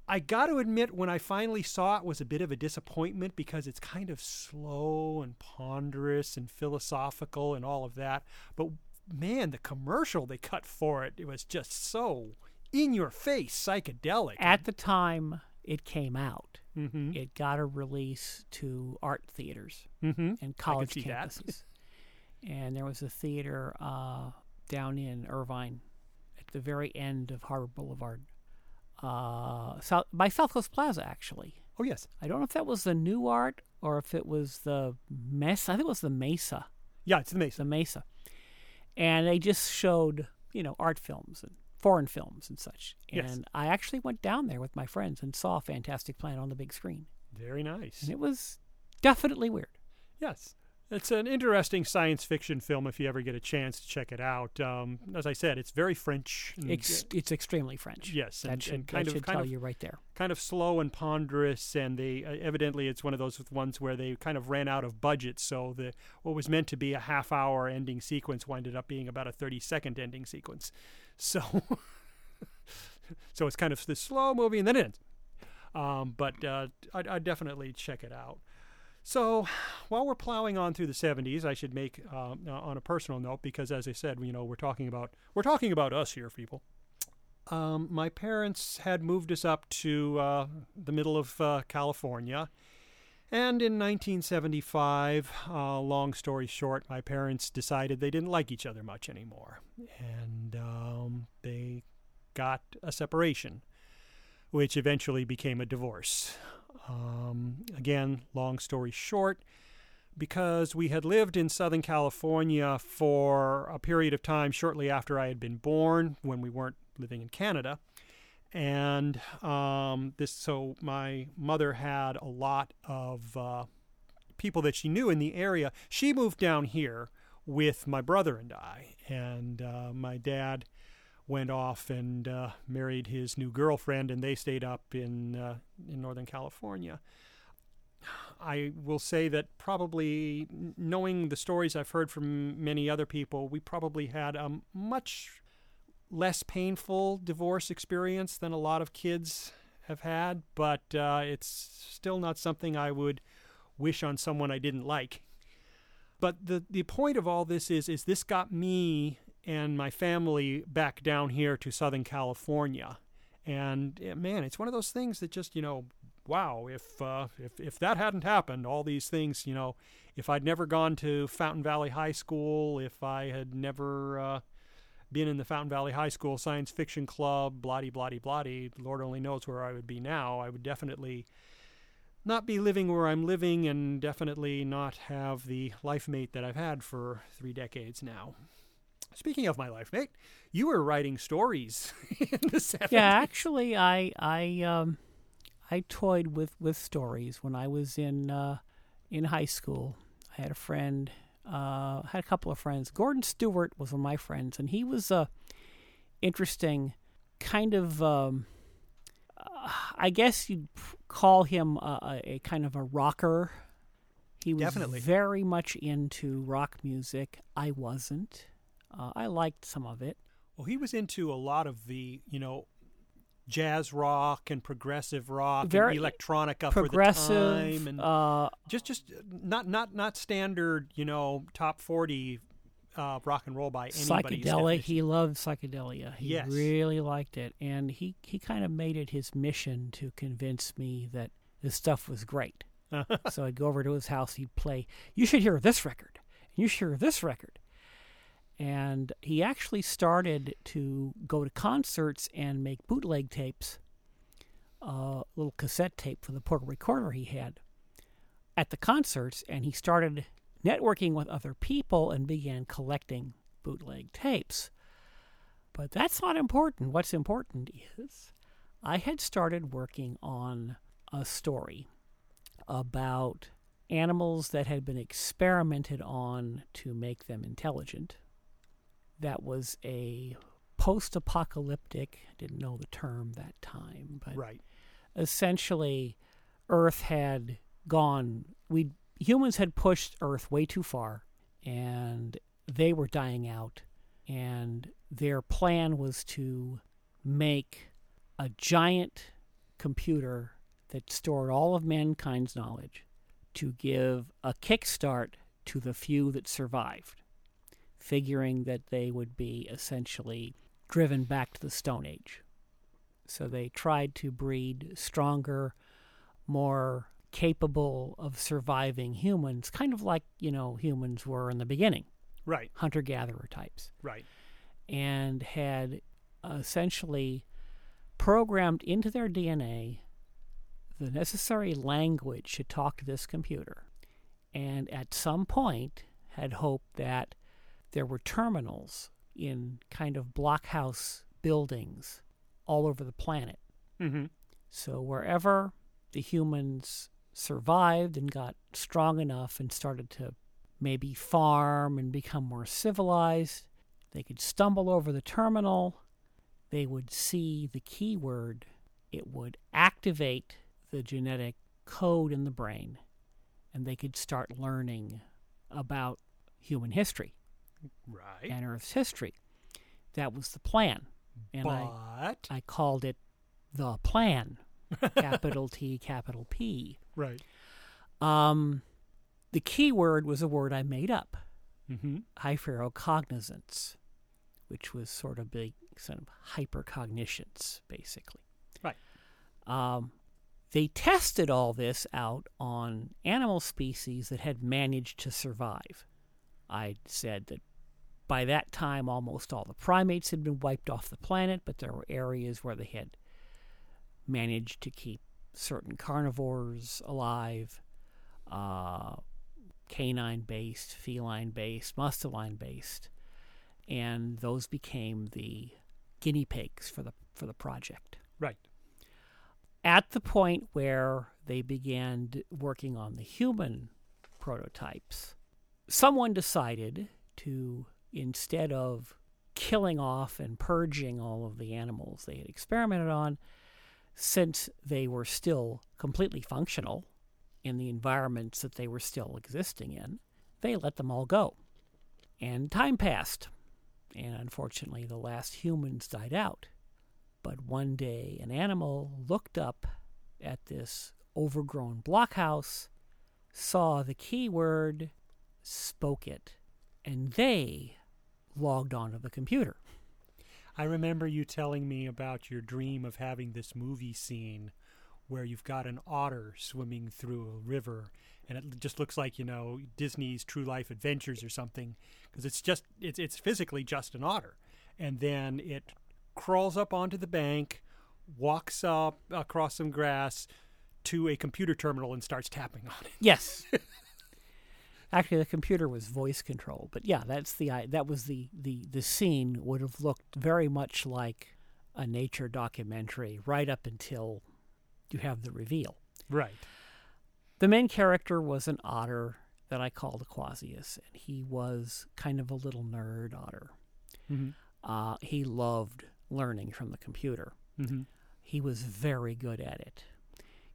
I got to admit, when I finally saw it, was a bit of a disappointment because it's kind of slow and ponderous and philosophical and all of that. But man, the commercial they cut for it, it was just so in your face psychedelic. At the time it came out, mm-hmm. it got a release to art theaters Mm-hmm. and college campuses. and there was a theater uh, down in Irvine at the very end of Harbor Boulevard, uh, south, by South Coast Plaza, actually. Oh yes, I don't know if that was the New Art or if it was the Mesa. I think it was the Mesa. yeah, it's the Mesa. The Mesa. and they just showed you know art films and foreign films and such. And Yes. I actually went down there with my friends and saw Fantastic Planet on the big screen, Very nice. and it was definitely weird. Yes. It's an interesting science fiction film if you ever get a chance to check it out. Um, as I said, it's very French. and, Ex- it's extremely French. yes, that and, should, and kind that of should kind tell of you right there. kind of slow and ponderous and they uh, evidently it's one of those ones where they kind of ran out of budget so the what was meant to be a half hour ending sequence winded up being about a 30 second ending sequence so so it's kind of this slow movie and then it ends um, but uh, I'd, I'd definitely check it out so while we're plowing on through the 70s i should make uh, uh, on a personal note because as i said you know we're talking about we're talking about us here people um, my parents had moved us up to uh, the middle of uh, California. And in 1975, uh, long story short, my parents decided they didn't like each other much anymore. And um, they got a separation, which eventually became a divorce. Um, again, long story short, because we had lived in Southern California for a period of time shortly after I had been born, when we weren't living in Canada. And um, this, so my mother had a lot of uh, people that she knew in the area. She moved down here with my brother and I, and uh, my dad went off and uh, married his new girlfriend, and they stayed up in uh, in Northern California. I will say that probably knowing the stories I've heard from many other people, we probably had a much less painful divorce experience than a lot of kids have had, but uh, it's still not something I would wish on someone I didn't like. But the the point of all this is is this got me and my family back down here to Southern California, and eh, man, it's one of those things that just you know, wow, if uh, if if that hadn't happened, all these things, you know, if I'd never gone to Fountain Valley High School, if I had never uh, been in the Fountain Valley High School Science Fiction Club, bloody, bloody, bloody, Lord only knows where I would be now. I would definitely not be living where I'm living and definitely not have the life mate that I've had for three decades now. Speaking of my life mate, you were writing stories in the 70s. Yeah, actually, I I um, I toyed with, with stories when I was in uh, in high school. I had a friend, uh, had a couple of friends. Gordon Stewart was one of my friends, and he was a interesting kind of. Um, uh, I guess you'd call him a, a, a kind of a rocker. He was Definitely. very much into rock music. I wasn't. Uh, I liked some of it. Well, he was into a lot of the, you know, jazz rock and progressive rock Very and electronica Progressive. for the time and uh, just just not not not standard, you know, top 40 uh, rock and roll by anybody's psychedelic. definition. He loved psychedelia. He Yes. really liked it, and he he kind of made it his mission to convince me that this stuff was great. so I'd go over to his house. He'd play. You should hear this record. You should hear this record. And he actually started to go to concerts and make bootleg tapes, a little cassette tape for the portable recorder he had at the concerts, and he started networking with other people and began collecting bootleg tapes. But that's not important. What's important is I had started working on a story about animals that had been experimented on to make them intelligent. That was a post apocalyptic, didn't know the term that time, but right. essentially earth had gone we humans had pushed earth way too far and they were dying out and their plan was to make a giant computer that stored all of mankind's knowledge to give a kickstart to the few that survived figuring that they would be essentially driven back to the stone age so they tried to breed stronger, more capable of surviving humans, kind of like, you know, humans were in the beginning, Right. hunter gatherer types, Right. and had essentially programmed into their DNA the necessary language to talk to this computer. And at some point, had hoped that there were terminals in kind of blockhouse buildings all over the planet. Mm-hmm. So wherever the humans survived and got strong enough and started to maybe farm and become more civilized, they could stumble over the terminal. They would see the keyword. It would activate the genetic code in the brain, and they could start learning about human history Right. and Earth's history. That was the plan. And I, but I called it the plan, capital T, capital P. right. Um, the key word was a word I made up, Mm-hmm. hyperocognizance, which was sort of big, sort of hypercognitions, basically. Right. Um, they tested all this out on animal species that had managed to survive. I said that by that time, almost all the primates had been wiped off the planet, but there were areas where they had managed to keep certain carnivores alive, uh, canine based, feline based, musteline based, and those became the guinea pigs for the for the project. Right. At the point where they began working on the human prototypes, someone decided to instead of killing off and purging all of the animals they had experimented on, since they were still completely functional in the environments that they were still existing in, they let them all go. And time passed, and unfortunately, the last humans died out. But one day, an animal looked up at this overgrown blockhouse, saw the keyword, spoke it, and they logged onto the computer. I remember you telling me about your dream of having this movie scene where you've got an otter swimming through a river and it just looks like, you know, Disney's True Life Adventures or something because it's just it's it's physically just an otter. And then it crawls up onto the bank, walks up across some grass to a computer terminal and starts tapping on it. Yes. Actually, the computer was voice control, but yeah, that's the that was the the the scene would have looked very much like a nature documentary right up until you have the reveal. Right. The main character was an otter that I called Aquasius, and he was kind of a little nerd otter. Mm-hmm. Uh, he loved learning from the computer. Mm-hmm. He was very good at it.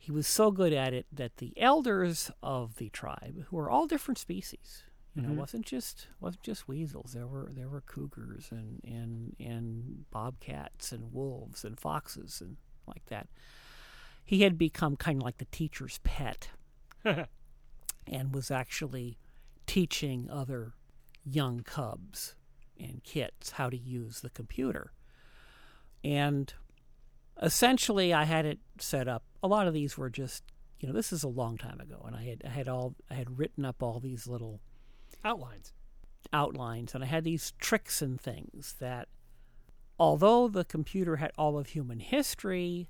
He was so good at it that the elders of the tribe, who were all different species, you know, Mhm. wasn't just wasn't just weasels. There were there were cougars and and and bobcats and wolves and foxes and like that. He had become kind of like the teacher's pet and was actually teaching other young cubs and kits how to use the computer. And essentially, I had it set up. A lot of these were just, you know, this is a long time ago, and I had I had all I had written up all these little Outlines. outlines, and I had these tricks and things that, although the computer had all of human history,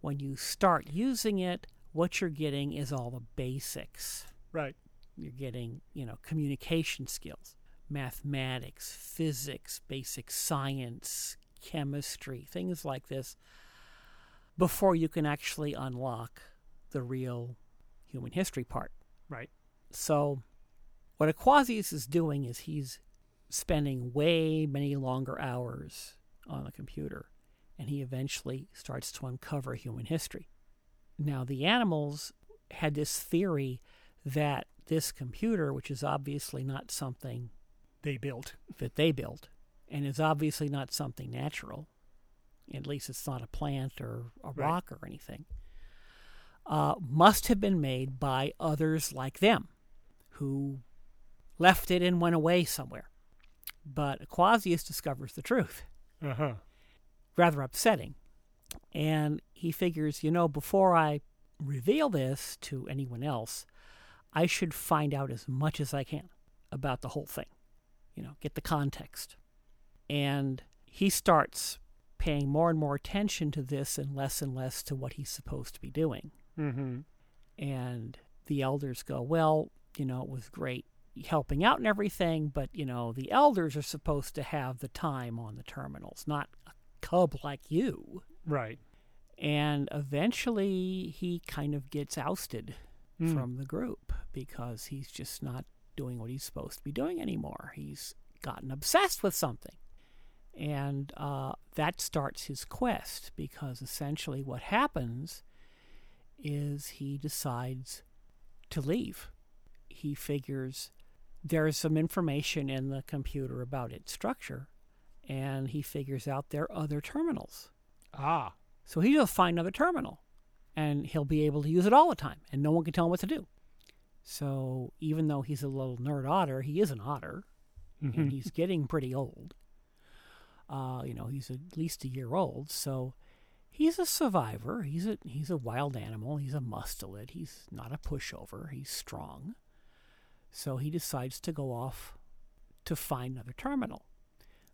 when you start using it, what you're getting is all the basics. Right. You're getting, you know, communication skills, mathematics, physics, basic science, chemistry, things like this, before you can actually unlock the real human history part. Right. So, what Aquasius is doing is he's spending way many longer hours on the computer, and he eventually starts to uncover human history. Now, the animals had this theory that this computer, which is obviously not something They built. that they built, and is obviously not something natural, at least it's not a plant or a Right. rock or anything, uh, must have been made by others like them who left it and went away somewhere. But Aquasius discovers the truth. Uh huh. Rather upsetting. And he figures, you know, before I reveal this to anyone else, I should find out as much as I can about the whole thing. You know, get the context. And he starts paying more and more attention to this and less and less to what he's supposed to be doing. Mm-hmm. And the elders go, Well, you know, it was great helping out and everything, but you know, the elders are supposed to have the time on the terminals, not a cub like you. Right. And eventually he kind of gets ousted Mm. from the group because he's just not doing what he's supposed to be doing anymore. He's gotten obsessed with something. And uh, that starts his quest because essentially what happens is he decides to leave. He figures there's some information in the computer about its structure, and he figures out there are other terminals. Ah. So he'll find another terminal and he'll be able to use it all the time and no one can tell him what to do. So even though he's a little nerd otter, he is an otter and he's getting pretty old. Uh, you know, he's at least a year old, so he's a survivor. He's a he's a wild animal. He's a mustelid. He's not a pushover. He's strong. So he decides to go off to find another terminal.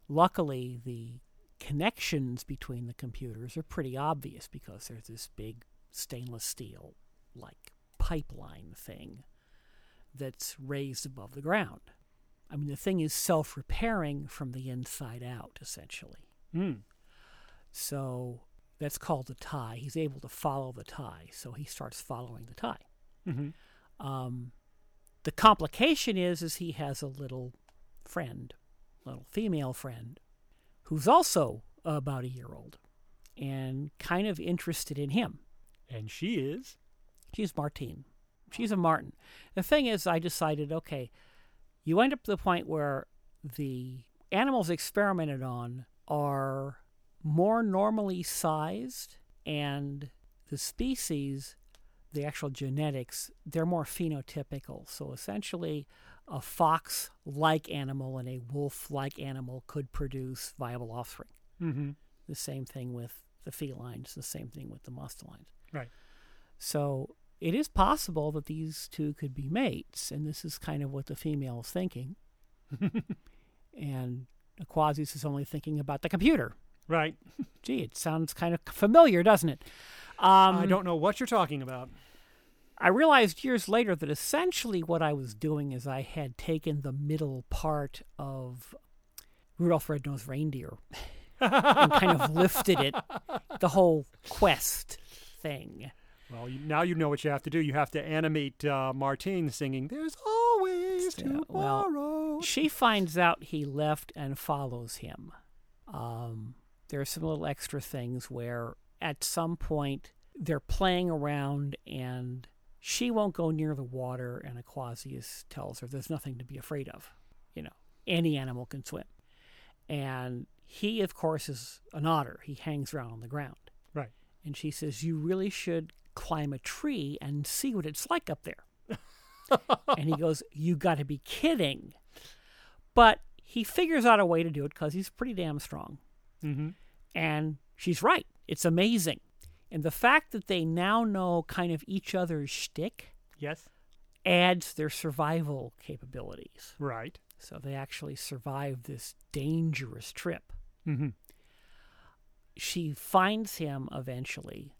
Luckily, the connections between the computers are pretty obvious because there's this big stainless steel like pipeline thing that's raised above the ground. I mean, the thing is self repairing from the inside out, essentially. Mm. So that's called the tie. He's able to follow the tie, so he starts following the tie. Mm-hmm. Um, the complication is, is he has a little friend, little female friend, who's also about a year old, and kind of interested in him. And she is. She's Martine. She's a marten. The thing is, I decided, okay, you end up to the point where the animals experimented on are more normally sized, and the species, the actual genetics, they're more phenotypical. So essentially, a fox like animal and a wolf like animal could produce viable offspring. Mm-hmm. The same thing with the felines, the same thing with the mustelines. Right. So it is possible that these two could be mates, and this is kind of what the female is thinking. and Aquasius is only thinking about the computer. Right. Gee, it sounds kind of familiar, doesn't it? Um, I don't know what you're talking about. I realized years later that essentially what I was doing is I had taken the middle part of Rudolph Red-Nosed Reindeer and kind of lifted it, the whole quest thing. Well, you, now you know what you have to do. You have to animate uh, Martine singing, There's always Yeah, well. She finds out he left and follows him. Um, there are some little extra things where at some point they're playing around and she won't go near the water, and Aquasius tells her there's nothing to be afraid of. You know, any animal can swim. And he, of course, is an otter. He hangs around on the ground. Right. And she says, You really should climb a tree and see what it's like up there. and he goes, You got to be kidding. But he figures out a way to do it because he's pretty damn strong. Mm-hmm. And she's right. It's amazing. And the fact that they now know kind of each other's shtick Yes. adds their survival capabilities. Right. So they actually survive this dangerous trip. Mm-hmm. She finds him eventually,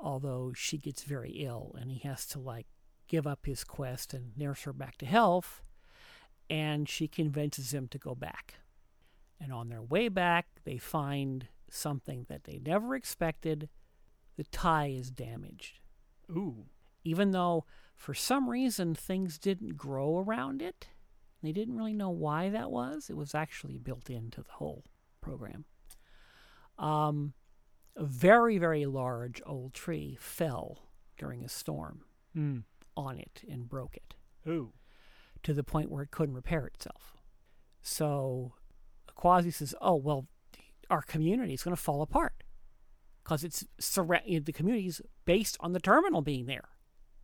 although she gets very ill and he has to like give up his quest and nurse her back to health. And she convinces him to go back. And on their way back, they find something that they never expected. The tie is damaged. Ooh. Even though for some reason things didn't grow around it, they didn't really know why that was. It was actually built into the whole program. Um, a very, very large old tree fell during a storm Mm. on it and broke it Ooh. to the point where it couldn't repair itself. So Quasi says, "Oh well, our community is going to fall apart because it's surra- you know, the community is based on the terminal being there."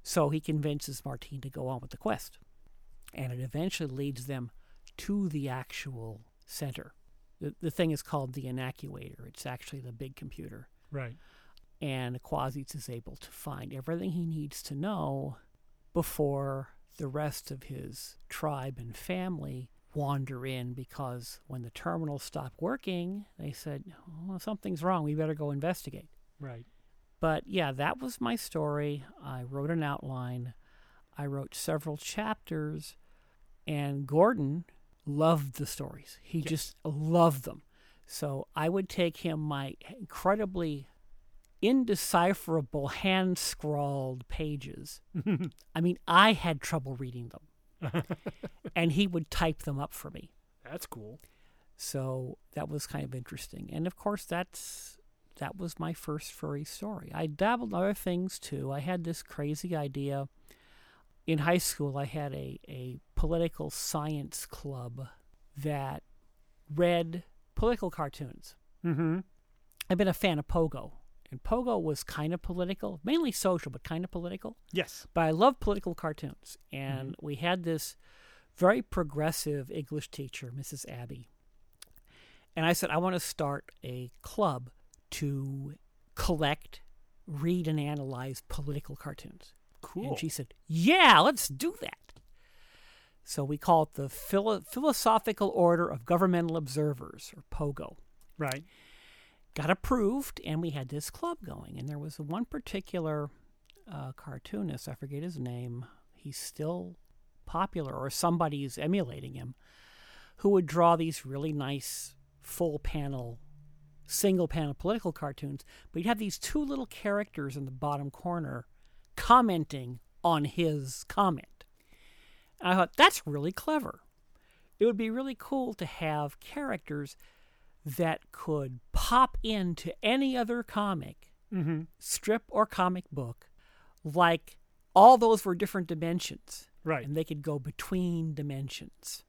So he convinces Martine to go on with the quest, and it eventually leads them to the actual center. The, the thing is called the Inacuator. It's actually the big computer Right. and Aquasius is able to find everything he needs to know before the rest of his tribe and family wander in because when the terminal stopped working, they said, well, something's wrong. We better go investigate. Right. But yeah, that was my story. I wrote an outline. I wrote several chapters And Gordon loved the stories. He just loved them. So I would take him my incredibly indecipherable hand scrawled pages. I mean, I had trouble reading them. and he would type them up for me. That's cool. So that was kind of interesting. And of course, that's that was my first furry story. I dabbled in other things too. I had this crazy idea. In high school, I had a, a political science club that read political cartoons. Mm-hmm. I've been a fan of Pogo, and Pogo was kind of political, mainly social, but kind of political. Yes. But I love political cartoons, and we had this very progressive English teacher, Mrs. Abby, and I said I want to start a club to collect, read, and analyze political cartoons. Cool. And she said, "Yeah, let's do that." So we call it the Philo- Philosophical Order of Governmental Observers, or POGO right. got approved and we had this club going and there was one particular uh, cartoonist i forget his name he's still popular or somebody's emulating him who would draw these really nice full panel single panel political cartoons but you'd have these two little characters in the bottom corner commenting on his comment and i thought that's really clever it would be really cool to have characters that could pop into any other comic, Mm-hmm. strip or comic book, like all those were different dimensions. Right. And they could go between dimensions.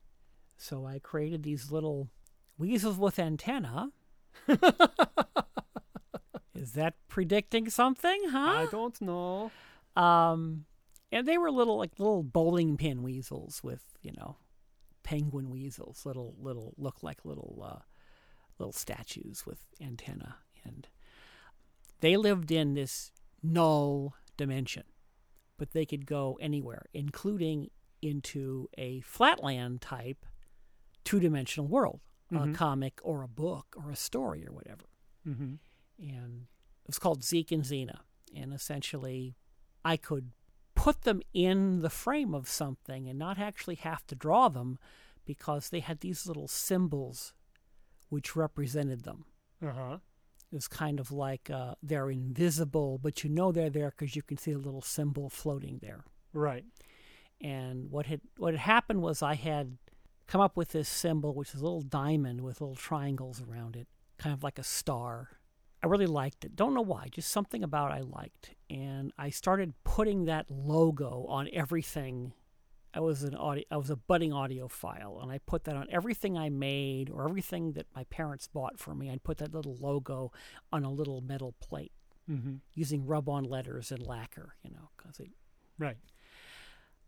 So I created these little weasels with antenna. Is that predicting something, huh? I don't know. Um, and they were little like little bowling pin weasels with you know, penguin weasels, little little look like little uh, little statues with antenna, and they lived in this null dimension, but they could go anywhere, including into a flatland type two dimensional world, a comic or a book or a story or whatever Mm-hmm. and it was called Zeke and Xena. And essentially, I could put them in the frame of something and not actually have to draw them because they had these little symbols which represented them. Uh huh. It was kind of like uh, they're invisible, but you know they're there because you can see a little symbol floating there. Right. And what had what had happened was I had come up with this symbol, which is a little diamond with little triangles around it, kind of like a star. I really liked it. Don't know why, just something about it I liked. And I started putting that logo on everything. I was an audio, I was a budding audiophile, and I put that on everything I made or everything that my parents bought for me. I'd put that little logo on a little metal plate Mm-hmm. using rub-on letters and lacquer, you know, because it Right.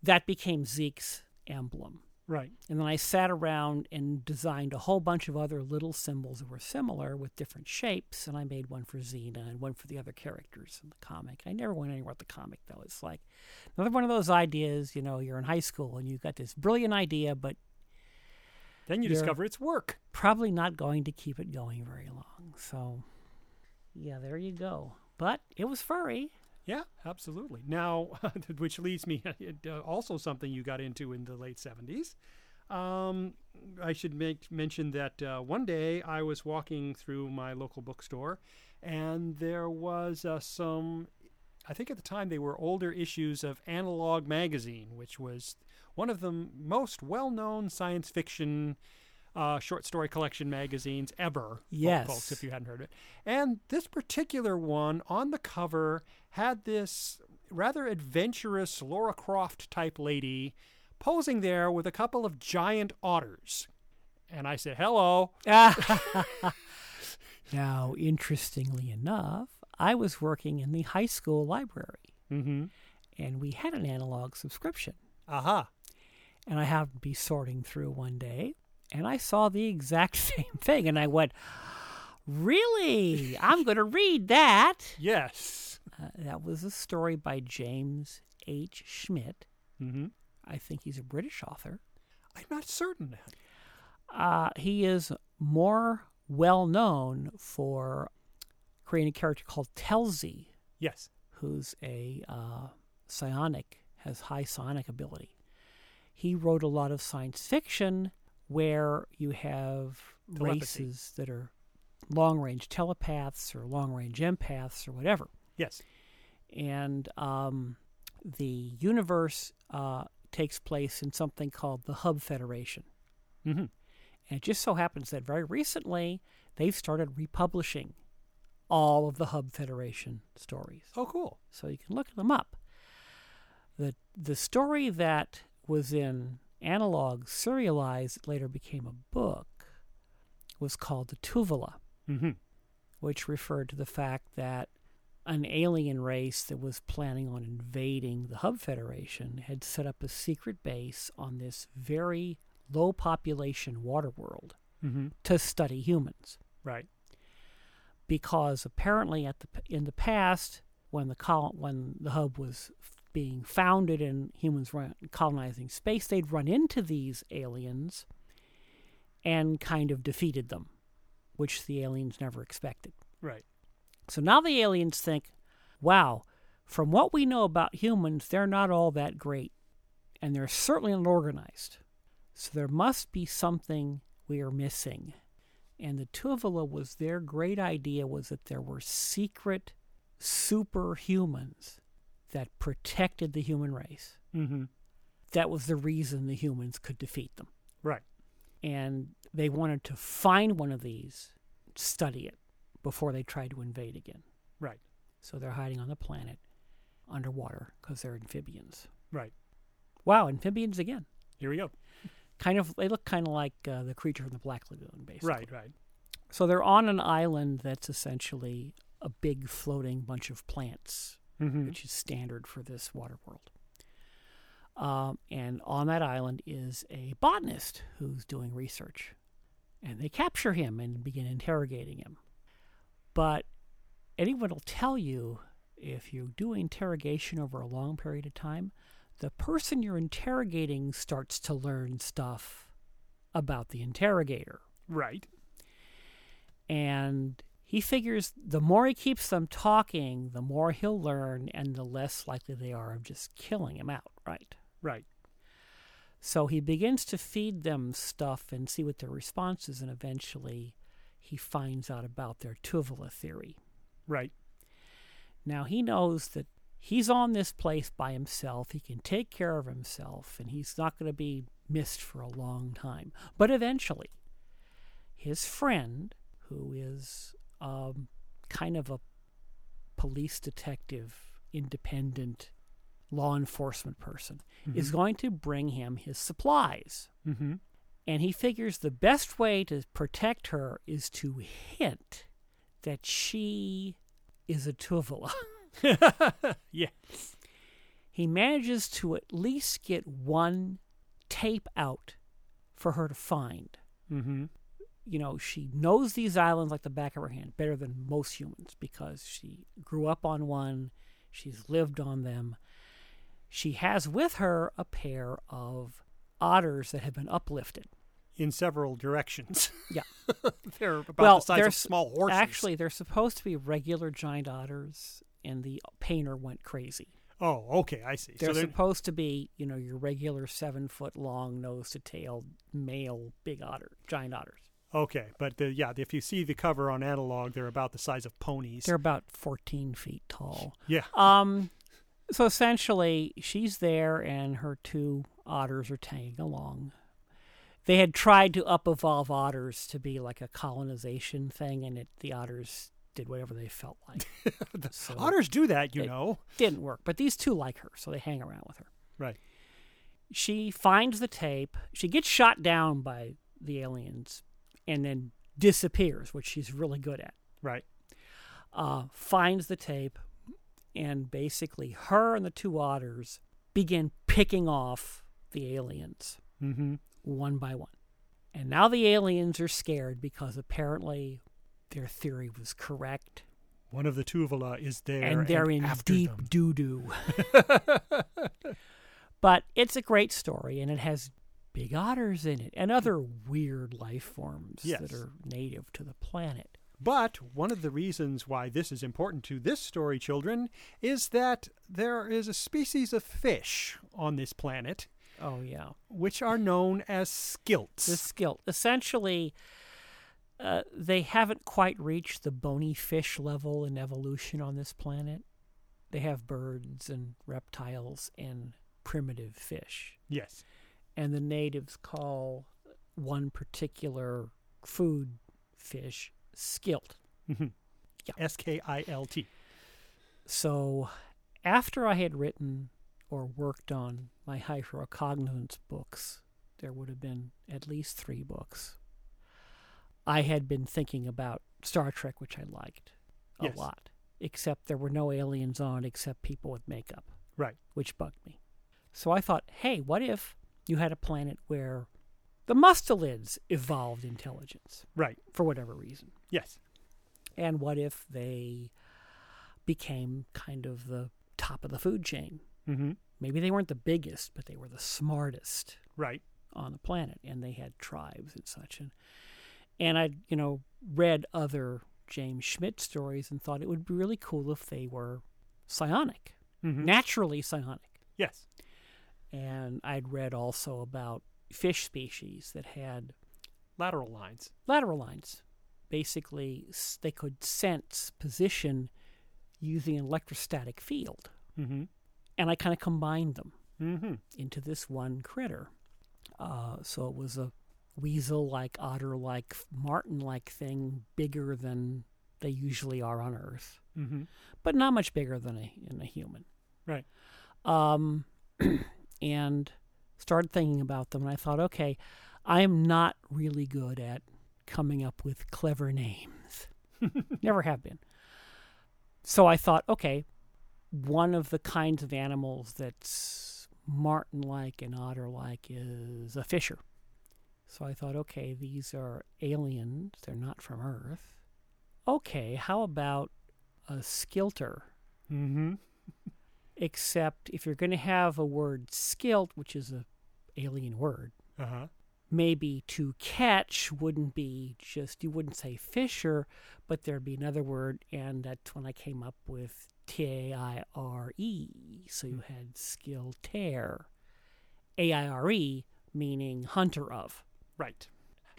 that became Zeke's emblem. Right. And then I sat around and designed a whole bunch of other little symbols that were similar with different shapes. And I made one for Xena and one for the other characters in the comic. I never went anywhere with the comic, though. It's like another one of those ideas, you know, you're in high school and you've got this brilliant idea, but Then you discover it's work. probably not going to keep it going very long. So, yeah, there you go. But it was furry. Yeah, absolutely. Now, which leads me uh, also something you got into in the late 70s. Um, I should make mention that uh, one day I was walking through my local bookstore and there was uh, some, I think at the time they were older issues of Analog Magazine, which was one of the most well known science fiction uh, short story collection magazines ever. Yes. Folks, if you hadn't heard it. And this particular one on the cover had this rather adventurous Laura Croft type lady posing there with a couple of giant otters. And I said, hello. now, interestingly enough, I was working in the high school library Mm-hmm. and we had an analog subscription. Aha. And I happened to be sorting through one day and I saw the exact same thing. And I went, Really? I'm going to read that. Yes. Uh, that was a story by James H. Schmitz. Mm-hmm. I think he's a British author. I'm not certain. Uh, he is more well known for creating a character called Telzey, Yes. who's a uh, psionic, has high psionic ability. he wrote a lot of science fiction where you have Telepathy. races that are long range telepaths or long range empaths or whatever. Yes. And um, the universe uh, takes place in something called the Hub Federation. Mm-hmm. And it just so happens that very recently they've started republishing all of the Hub Federation stories. Oh, cool. So you can look them up. The the story that was in analog serialized later became a book was called the Tuvela, Mm-hmm. which referred to the fact that an alien race that was planning on invading the Hub Federation had set up a secret base on this very low population water world Mm-hmm. to study humans Right. because apparently at the in the past when the col- when the hub was being founded and humans were colonizing space they'd run into these aliens and kind of defeated them which the aliens never expected Right. So now the aliens think wow from what we know about humans they're not all that great and they're certainly not organized so there must be something we are missing and the Tuvela was their great idea was that there were secret superhumans that protected the human race. Mm-hmm. That was the reason the humans could defeat them. Right. And they wanted to find one of these, study it before they tried to invade again. Right. So they're hiding on the planet underwater because they're amphibians. Right. Wow, amphibians again. Here we go. Kind of, they look kind of like uh, the creature from the Black Lagoon, basically. Right. Right. So they're on an island that's essentially a big floating bunch of plants, Mm-hmm. which is standard for this water world. Um, and on that island is a botanist who's doing research. And they capture him and begin interrogating him. But anyone will tell you if you do interrogation over a long period of time, the person you're interrogating starts to learn stuff about the interrogator Right. and he figures the more he keeps them talking, the more he'll learn, and the less likely they are of just killing him out, right? Right. So he begins to feed them stuff and see what their response is, and eventually he finds out about their Tuvela theory. Right. Now he knows that he's on this place by himself, he can take care of himself, and he's not going to be missed for a long time. But eventually, his friend, who is um, kind of a police detective, independent law enforcement person, is going to bring him his supplies. Mm-hmm. And he figures the best way to protect her is to hint that she is a Tuvela. Yeah. he manages to at least get one tape out for her to find. Mm-hmm. You know, she knows these islands like the back of her hand better than most humans because she grew up on one, she's lived on them. She has with her a pair of otters that have been uplifted. In several directions. Yeah. they're about well, the size of small horses. Actually, they're supposed to be regular giant otters, and the painter went crazy. Oh, okay. I see. They're so they're supposed to be, you know, your regular seven foot long, nose to tail male big otter, giant otters. okay, but the, yeah, if you see the cover on analog, they're about the size of ponies. They're about 14 feet tall. yeah. Um, so essentially, she's there, and her two otters are tagging along. They had tried to up evolve otters to be like a colonization thing, and it, the otters did whatever they felt like. So Otters do that, you know. didn't work, but these two like her, so they hang around with her. Right. She finds the tape. She gets shot down by the aliens, and then disappears, which she's really good at. Right. uh, finds the tape, and basically her and the two otters begin picking off the aliens Mm-hmm. one by one. And now the aliens are scared because apparently their theory was correct, One of the Tuvela is there, and they're in after deep doo doo. but it's a great story, and it has big otters in it and other weird life forms Yes. that are native to the planet. But one of the reasons why this is important to this story, children, is that there is a species of fish on this planet Oh yeah. which are known as skilts. The skilt. Essentially, uh, they haven't quite reached the bony fish level in evolution on this planet. They have birds and reptiles and primitive fish. yes. And the natives call one particular food fish skilt. Yeah, S K I L T. So, after I had written or worked on my hydrocognizance books, there would have been at least three books. I had been thinking about Star Trek, which I liked a Yes. lot, except there were no aliens on except people with makeup, Right. which bugged me. So I thought, hey, what if you had a planet where the mustelids evolved intelligence Right. for whatever reason? Yes. And what if they became kind of the top of the food chain? Mm-hmm. Maybe they weren't the biggest, but they were the smartest Right. on the planet, and they had tribes and such. And and I, you know, read other James Schmitz stories and thought it would be really cool if they were psionic, Mhm. naturally psionic. Yes. And I'd read also about fish species that had Lateral lines. lateral lines. Basically, they could sense position using an electrostatic field. Mm-hmm. And I kind of combined them Mm-hmm. into this one critter. Uh, so it was a weasel like, otter like, marten like thing, bigger than they usually are on Earth, Mm-hmm. but not much bigger than a, than a human. Right. Um, and started thinking about them, and I thought, okay, I am not really good at coming up with clever names. Never have been. So I thought, okay, one of the kinds of animals that's marten like and otter like is a fisher. So I thought, okay, these are aliens, they're not from Earth. Okay, how about a skilter? Mm-hmm. except if you're going to have a word skilt, which is a alien word, Uh-huh. Maybe to catch wouldn't be just you wouldn't say fisher, but there'd be another word, and that's when I came up with T A I R E. So you had Skiltaire, A I R E meaning hunter of. Right.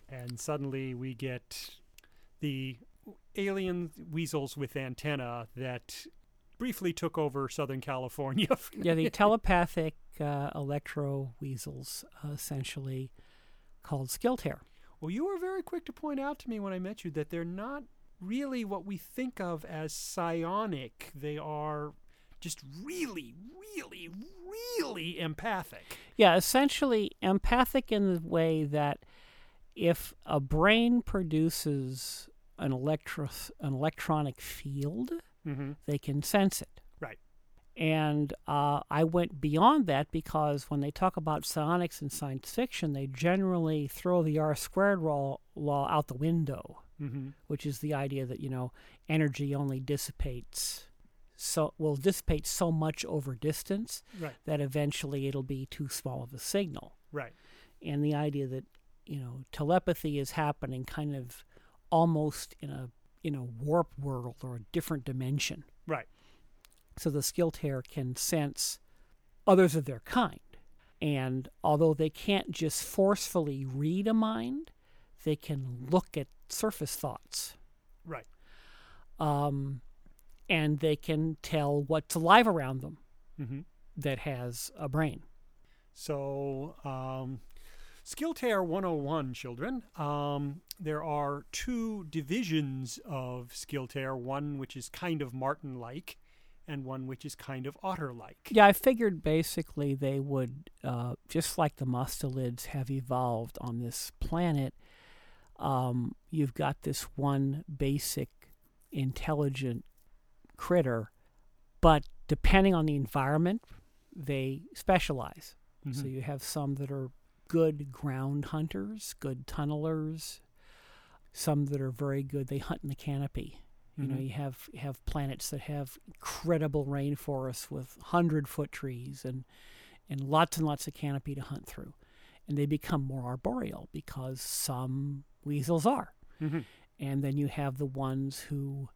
And suddenly we get the alien weasels with antenna that briefly took over Southern California. Yeah, the telepathic uh, electro weasels, uh, essentially called Skiltaire. well, you were very quick to point out to me when I met you that they're not really what we think of as psionic. They are just really, really, really empathic. Yeah, essentially empathic in the way that if a brain produces an electro an electronic field, Mm-hmm. they can sense it. And uh, I went beyond that because when they talk about psionics in science fiction, they generally throw the R squared law, law out the window, Mm-hmm. which is the idea that you know energy only dissipates so will dissipate so much over distance Right. that eventually it'll be too small of a signal Right. and the idea that you know telepathy is happening kind of almost in a in a warp world or a different dimension Right. So the hair can sense others of their kind and although they can't just forcefully read a mind they can look at surface thoughts Right. um, and they can tell what's alive around them Mm-hmm. that has a brain So, um, Skiltaire 101, children. Um, there are two divisions of Skiltaire one which is kind of marten like, and one which is kind of Otter like. Yeah, I figured basically they would, uh, just like the mustelids have evolved on this planet, um, you've got this one basic intelligent critter, but depending on the environment, they specialize. So Mhm. you have some that are good ground hunters, good tunnelers, some that are very good, they hunt in the canopy. You know, Mhm. you have you have planets that have incredible rainforests with hundred foot trees and and lots and lots of canopy to hunt through, and they become more arboreal because some weasels are, Mhm. and then you have the ones who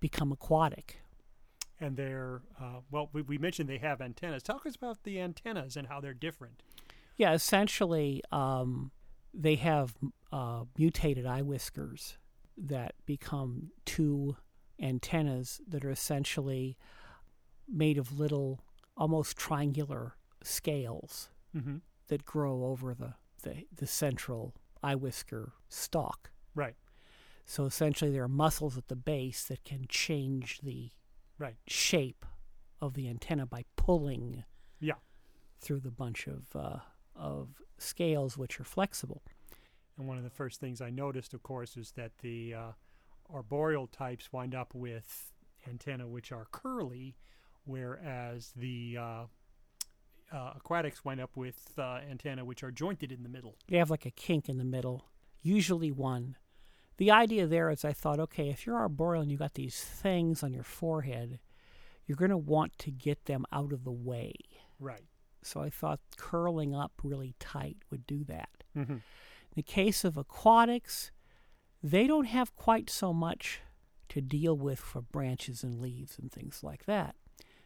become aquatic. And they're, uh, well, we, we mentioned they have antennas. Talk us about the antennas and how they're different. Yeah, essentially, um, they have uh, mutated eye whiskers that become two antennas that are essentially made of little, almost triangular scales Mm-hmm. that grow over the, the, the central eye whisker stalk. Right. So essentially, there are muscles at the base that can change the Right. shape of the antenna by pulling Yeah. through the bunch of uh, of scales, which are flexible. And one of the first things I noticed, of course, is that the uh, arboreal types wind up with antennae which are curly, whereas the uh, uh, aquatics wind up with uh, antennae which are jointed in the middle. They have like a kink in the middle, usually one. The idea there is, I thought, okay, if you're arboreal and you've got these things on your forehead, you're going to want to get them out of the way. Right. So I thought curling up really tight would do that. Mm-hmm. In the case of aquatics, they don't have quite so much to deal with for branches and leaves and things like that.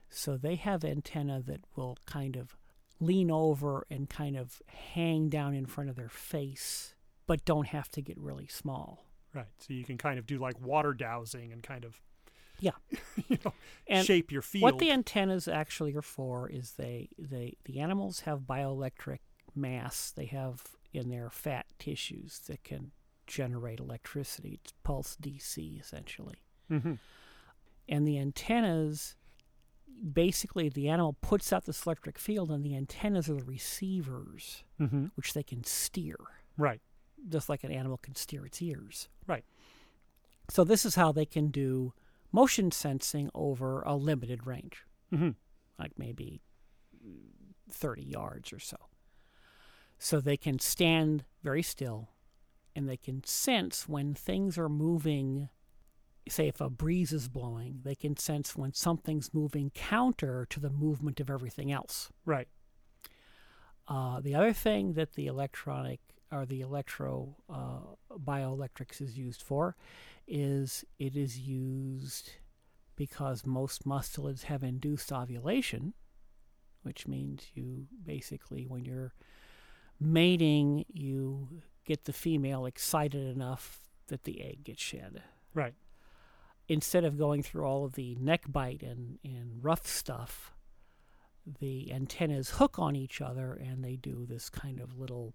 So they have antennae that will kind of lean over and kind of hang down in front of their face, but don't have to get really small. Right. So you can kind of do like water dowsing and kind of, Yeah. you know, And shape your field. What the antennas actually are for is they, they the animals have bioelectric mass. They have in their fat tissues that can generate electricity. It's pulse DC essentially. mm-hmm. And the antennas basically the animal puts out this electric field and the antennas are the receivers Mm-hmm. which they can steer Right. just like an animal can steer its ears. Right. So this is how they can do motion sensing over a limited range. Mm-hmm. like maybe 30 yards or so. So they can stand very still and they can sense when things are moving. Say, if a breeze is blowing, they can sense when something's moving counter to the movement of everything else. Right. Uh, the other thing that the electronic or the electro uh, bioelectrics is used for is it is used because most mustelids have induced ovulation, which means you basically, when you're mating, you get the female excited enough that the egg gets shed. Right. Instead of going through all of the neck bite and, and rough stuff, the antennas hook on each other and they do this kind of little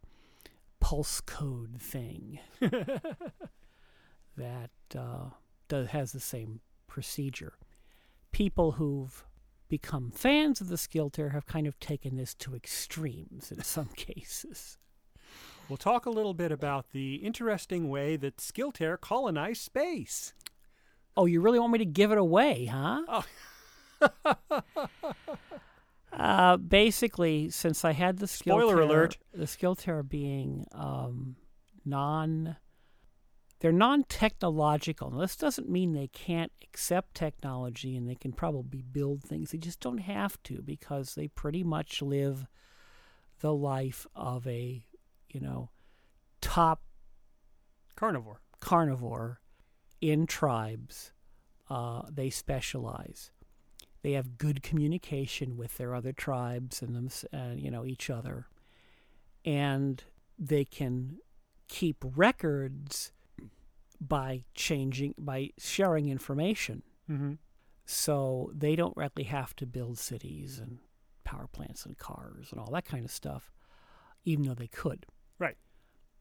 pulse code thing that uh, does, has the same procedure. People who've become fans of the Skiltaire have kind of taken this to extremes in some cases. We'll talk a little bit about the interesting way that Skiltaire colonized space. Oh, you really want me to give it away, huh? Oh. uh, basically, since I had the skill Spoiler alert. the Skiltaire being um, non, they're non-technological. Now, this doesn't mean they can't accept technology and they can probably build things. They just don't have to because they pretty much live the life of a, you know, top Carnivore. carnivore in tribes. Uh, they specialize. They have good communication with their other tribes and them, uh, you know, each other, and they can keep records by changing by sharing information. Mm-hmm. So they don't really have to build cities and power plants and cars and all that kind of stuff, even though they could Right.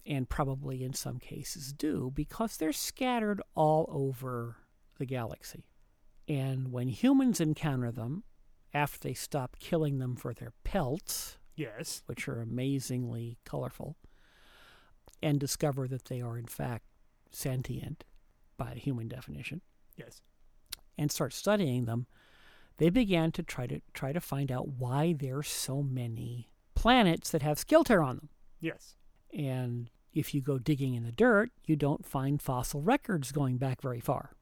and probably in some cases do because they're scattered all over the galaxy. And when humans encounter them, after they stop killing them for their pelts, Yes. which are amazingly colorful, and discover that they are in fact sentient by human definition, Yes. and start studying them, they began to try to try to find out why there's so many planets that have Skiltaire on them. Yes. And if you go digging in the dirt, you don't find fossil records going back very far.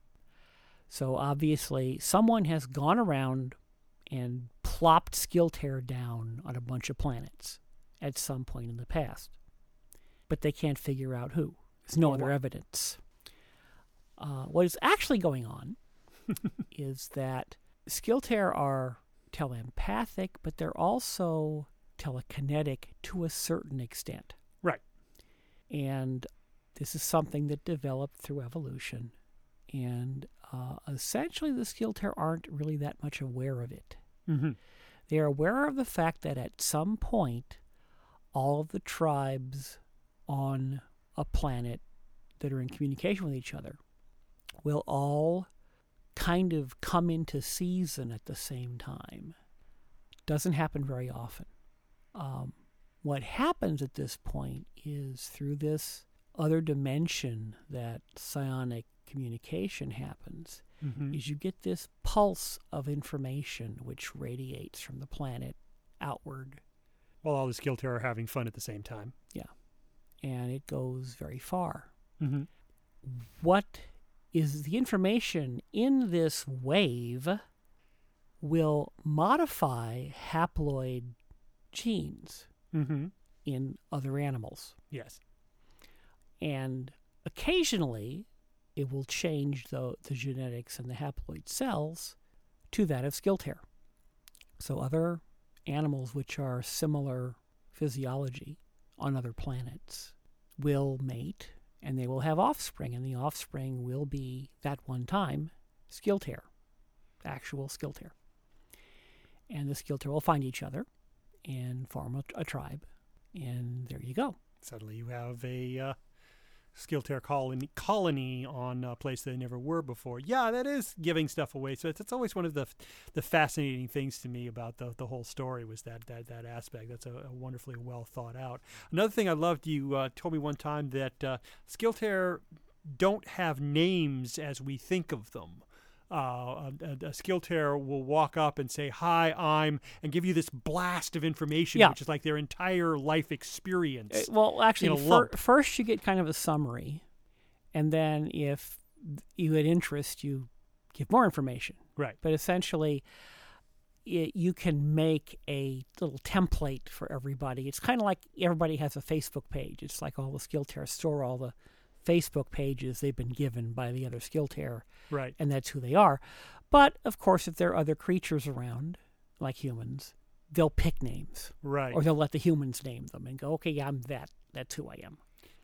So obviously, someone has gone around and plopped Skiltaire down on a bunch of planets at some point in the past. But they can't figure out who. There's no other evidence. Uh, what is actually going on is that Skiltaire are telepathic, but they're also telekinetic to a certain extent. And this is something that developed through evolution. And uh, essentially, the Skiltaire aren't really that much aware of it. Mm-hmm. They are aware of the fact that at some point, all of the tribes on a planet that are in communication with each other will all kind of come into season at the same time. Doesn't happen very often. Um, what happens at this point is through this other dimension that psionic communication happens, Mm-hmm. is you get this pulse of information which radiates from the planet outward While all the Skiltaire are having fun at the same time. Yeah and it goes very far. Mm-hmm. What is the information in this wave will modify haploid genes Mm-hmm. in other animals. Yes. And occasionally it will change the, the genetics in the haploid cells to that of Skiltaire. So other animals which are similar physiology on other planets will mate and they will have offspring, and the offspring will be that one time Skiltaire, actual Skiltaire. And the Skiltaire will find each other and form a, a tribe, and there you go. Suddenly you have a uh, colony, colony on a place they never were before. Yeah, that is giving stuff away. So it's, it's always one of the the fascinating things to me about the, the whole story was that that, that aspect. That's a, a wonderfully well thought out. Another thing I loved, you uh, told me one time that uh, don't have names as we think of them. Uh, a, a, a Skiltaire will walk up and say, "Hi, I'm," and give you this blast of information, Yeah. which is like their entire life experience. Uh, Well, actually, fir- first you get kind of a summary, and then if you had interest, you give more information. right. But essentially, it, you can make a little template for everybody. It's kind of like everybody has a Facebook page. It's like all the Skiltaire store all the Facebook pages they've been given by the other Skiltaire, Right. and that's who they are. But of course, if there are other creatures around, like humans, they'll pick names Right. or they'll let the humans name them and go, okay, yeah, I'm that. That's who I am.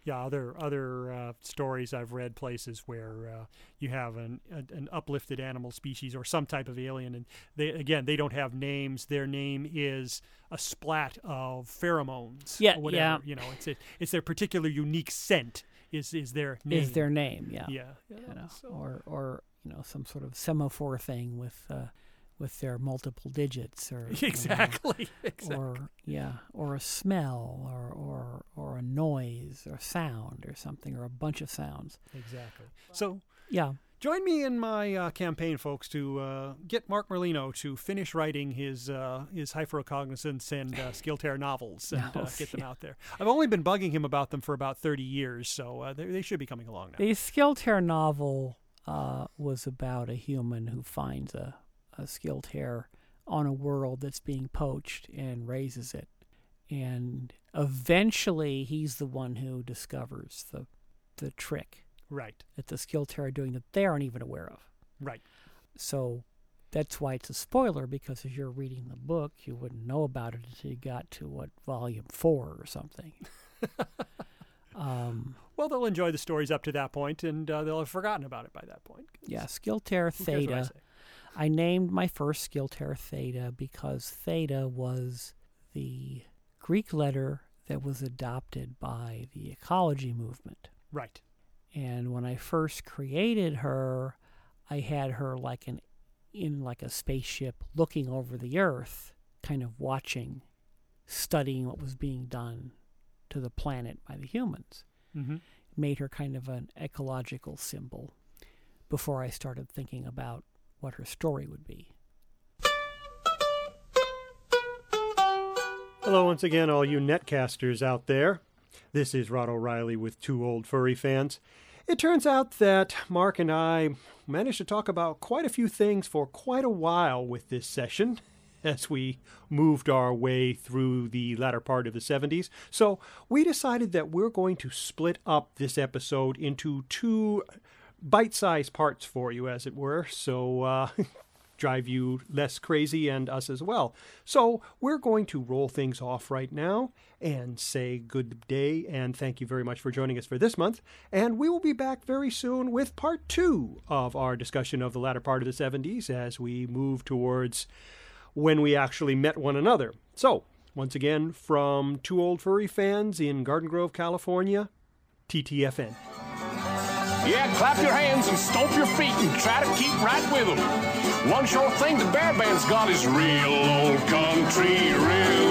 yeah, other other uh, stories I've read places where uh, you have an, an an uplifted animal species or some type of alien, and they again they don't have names. Their name is a splat of pheromones. Yeah, or whatever. yeah. You know, it's a, it's their particular unique scent is is their name. Is their name, yeah. yeah, yeah. You know, so- or or you know some sort of semaphore thing with uh, with their multiple digits or you know, exactly exactly. or yeah or a smell or or or a noise or sound or something or a bunch of sounds exactly. So yeah Join me in my uh, campaign, folks, to uh, get Mark Merlino to finish writing his uh, his hyperrecognizance and uh, Skiltaire novels and uh, get them out there. I've only been bugging him about them for about thirty years, so uh, they, they should be coming along now. the Skiltaire novel uh, was about a human who finds a, a Skiltaire on a world that's being poached and raises it and eventually he's the one who discovers the the trick Right, that the Skiltaire are doing that they aren't even aware of right, So that's why it's a spoiler because if you're reading the book, you wouldn't know about it until you got to what volume four or something. um, Well, they'll enjoy the stories up to that point, and uh, they'll have forgotten about it by that point. yeah, Skiltaire who cares what I theta. I named my first Skiltaire theta because theta was the Greek letter that was adopted by the ecology movement. Right, And when I first created her, I had her like an in like a spaceship looking over the earth, kind of watching, studying what was being done to the planet by the humans. mm-hmm. Made her kind of an ecological symbol before I started thinking about what her story would be. Hello, once again, all you netcasters out there. This is Rod O'Riley with Two Old Furry Fans. It turns out that Mark and I managed to talk about quite a few things for quite a while with this session as we moved our way through the latter part of the 70s. So we decided that we're going to split up this episode into two bite sized parts for you, as it were. So uh, drive you less crazy and us as well. So we're going to roll things off right now and say good day and thank you very much for joining us for this month. And we will be back very soon with part two of our discussion of the latter part of the 70s as we move towards when we actually met one another. So, once again, from two old furry fans in Garden Grove, California, TTFN. Yeah, clap your hands and stomp your feet and try to keep right with them. One sure thing the bear band's got is real old country, real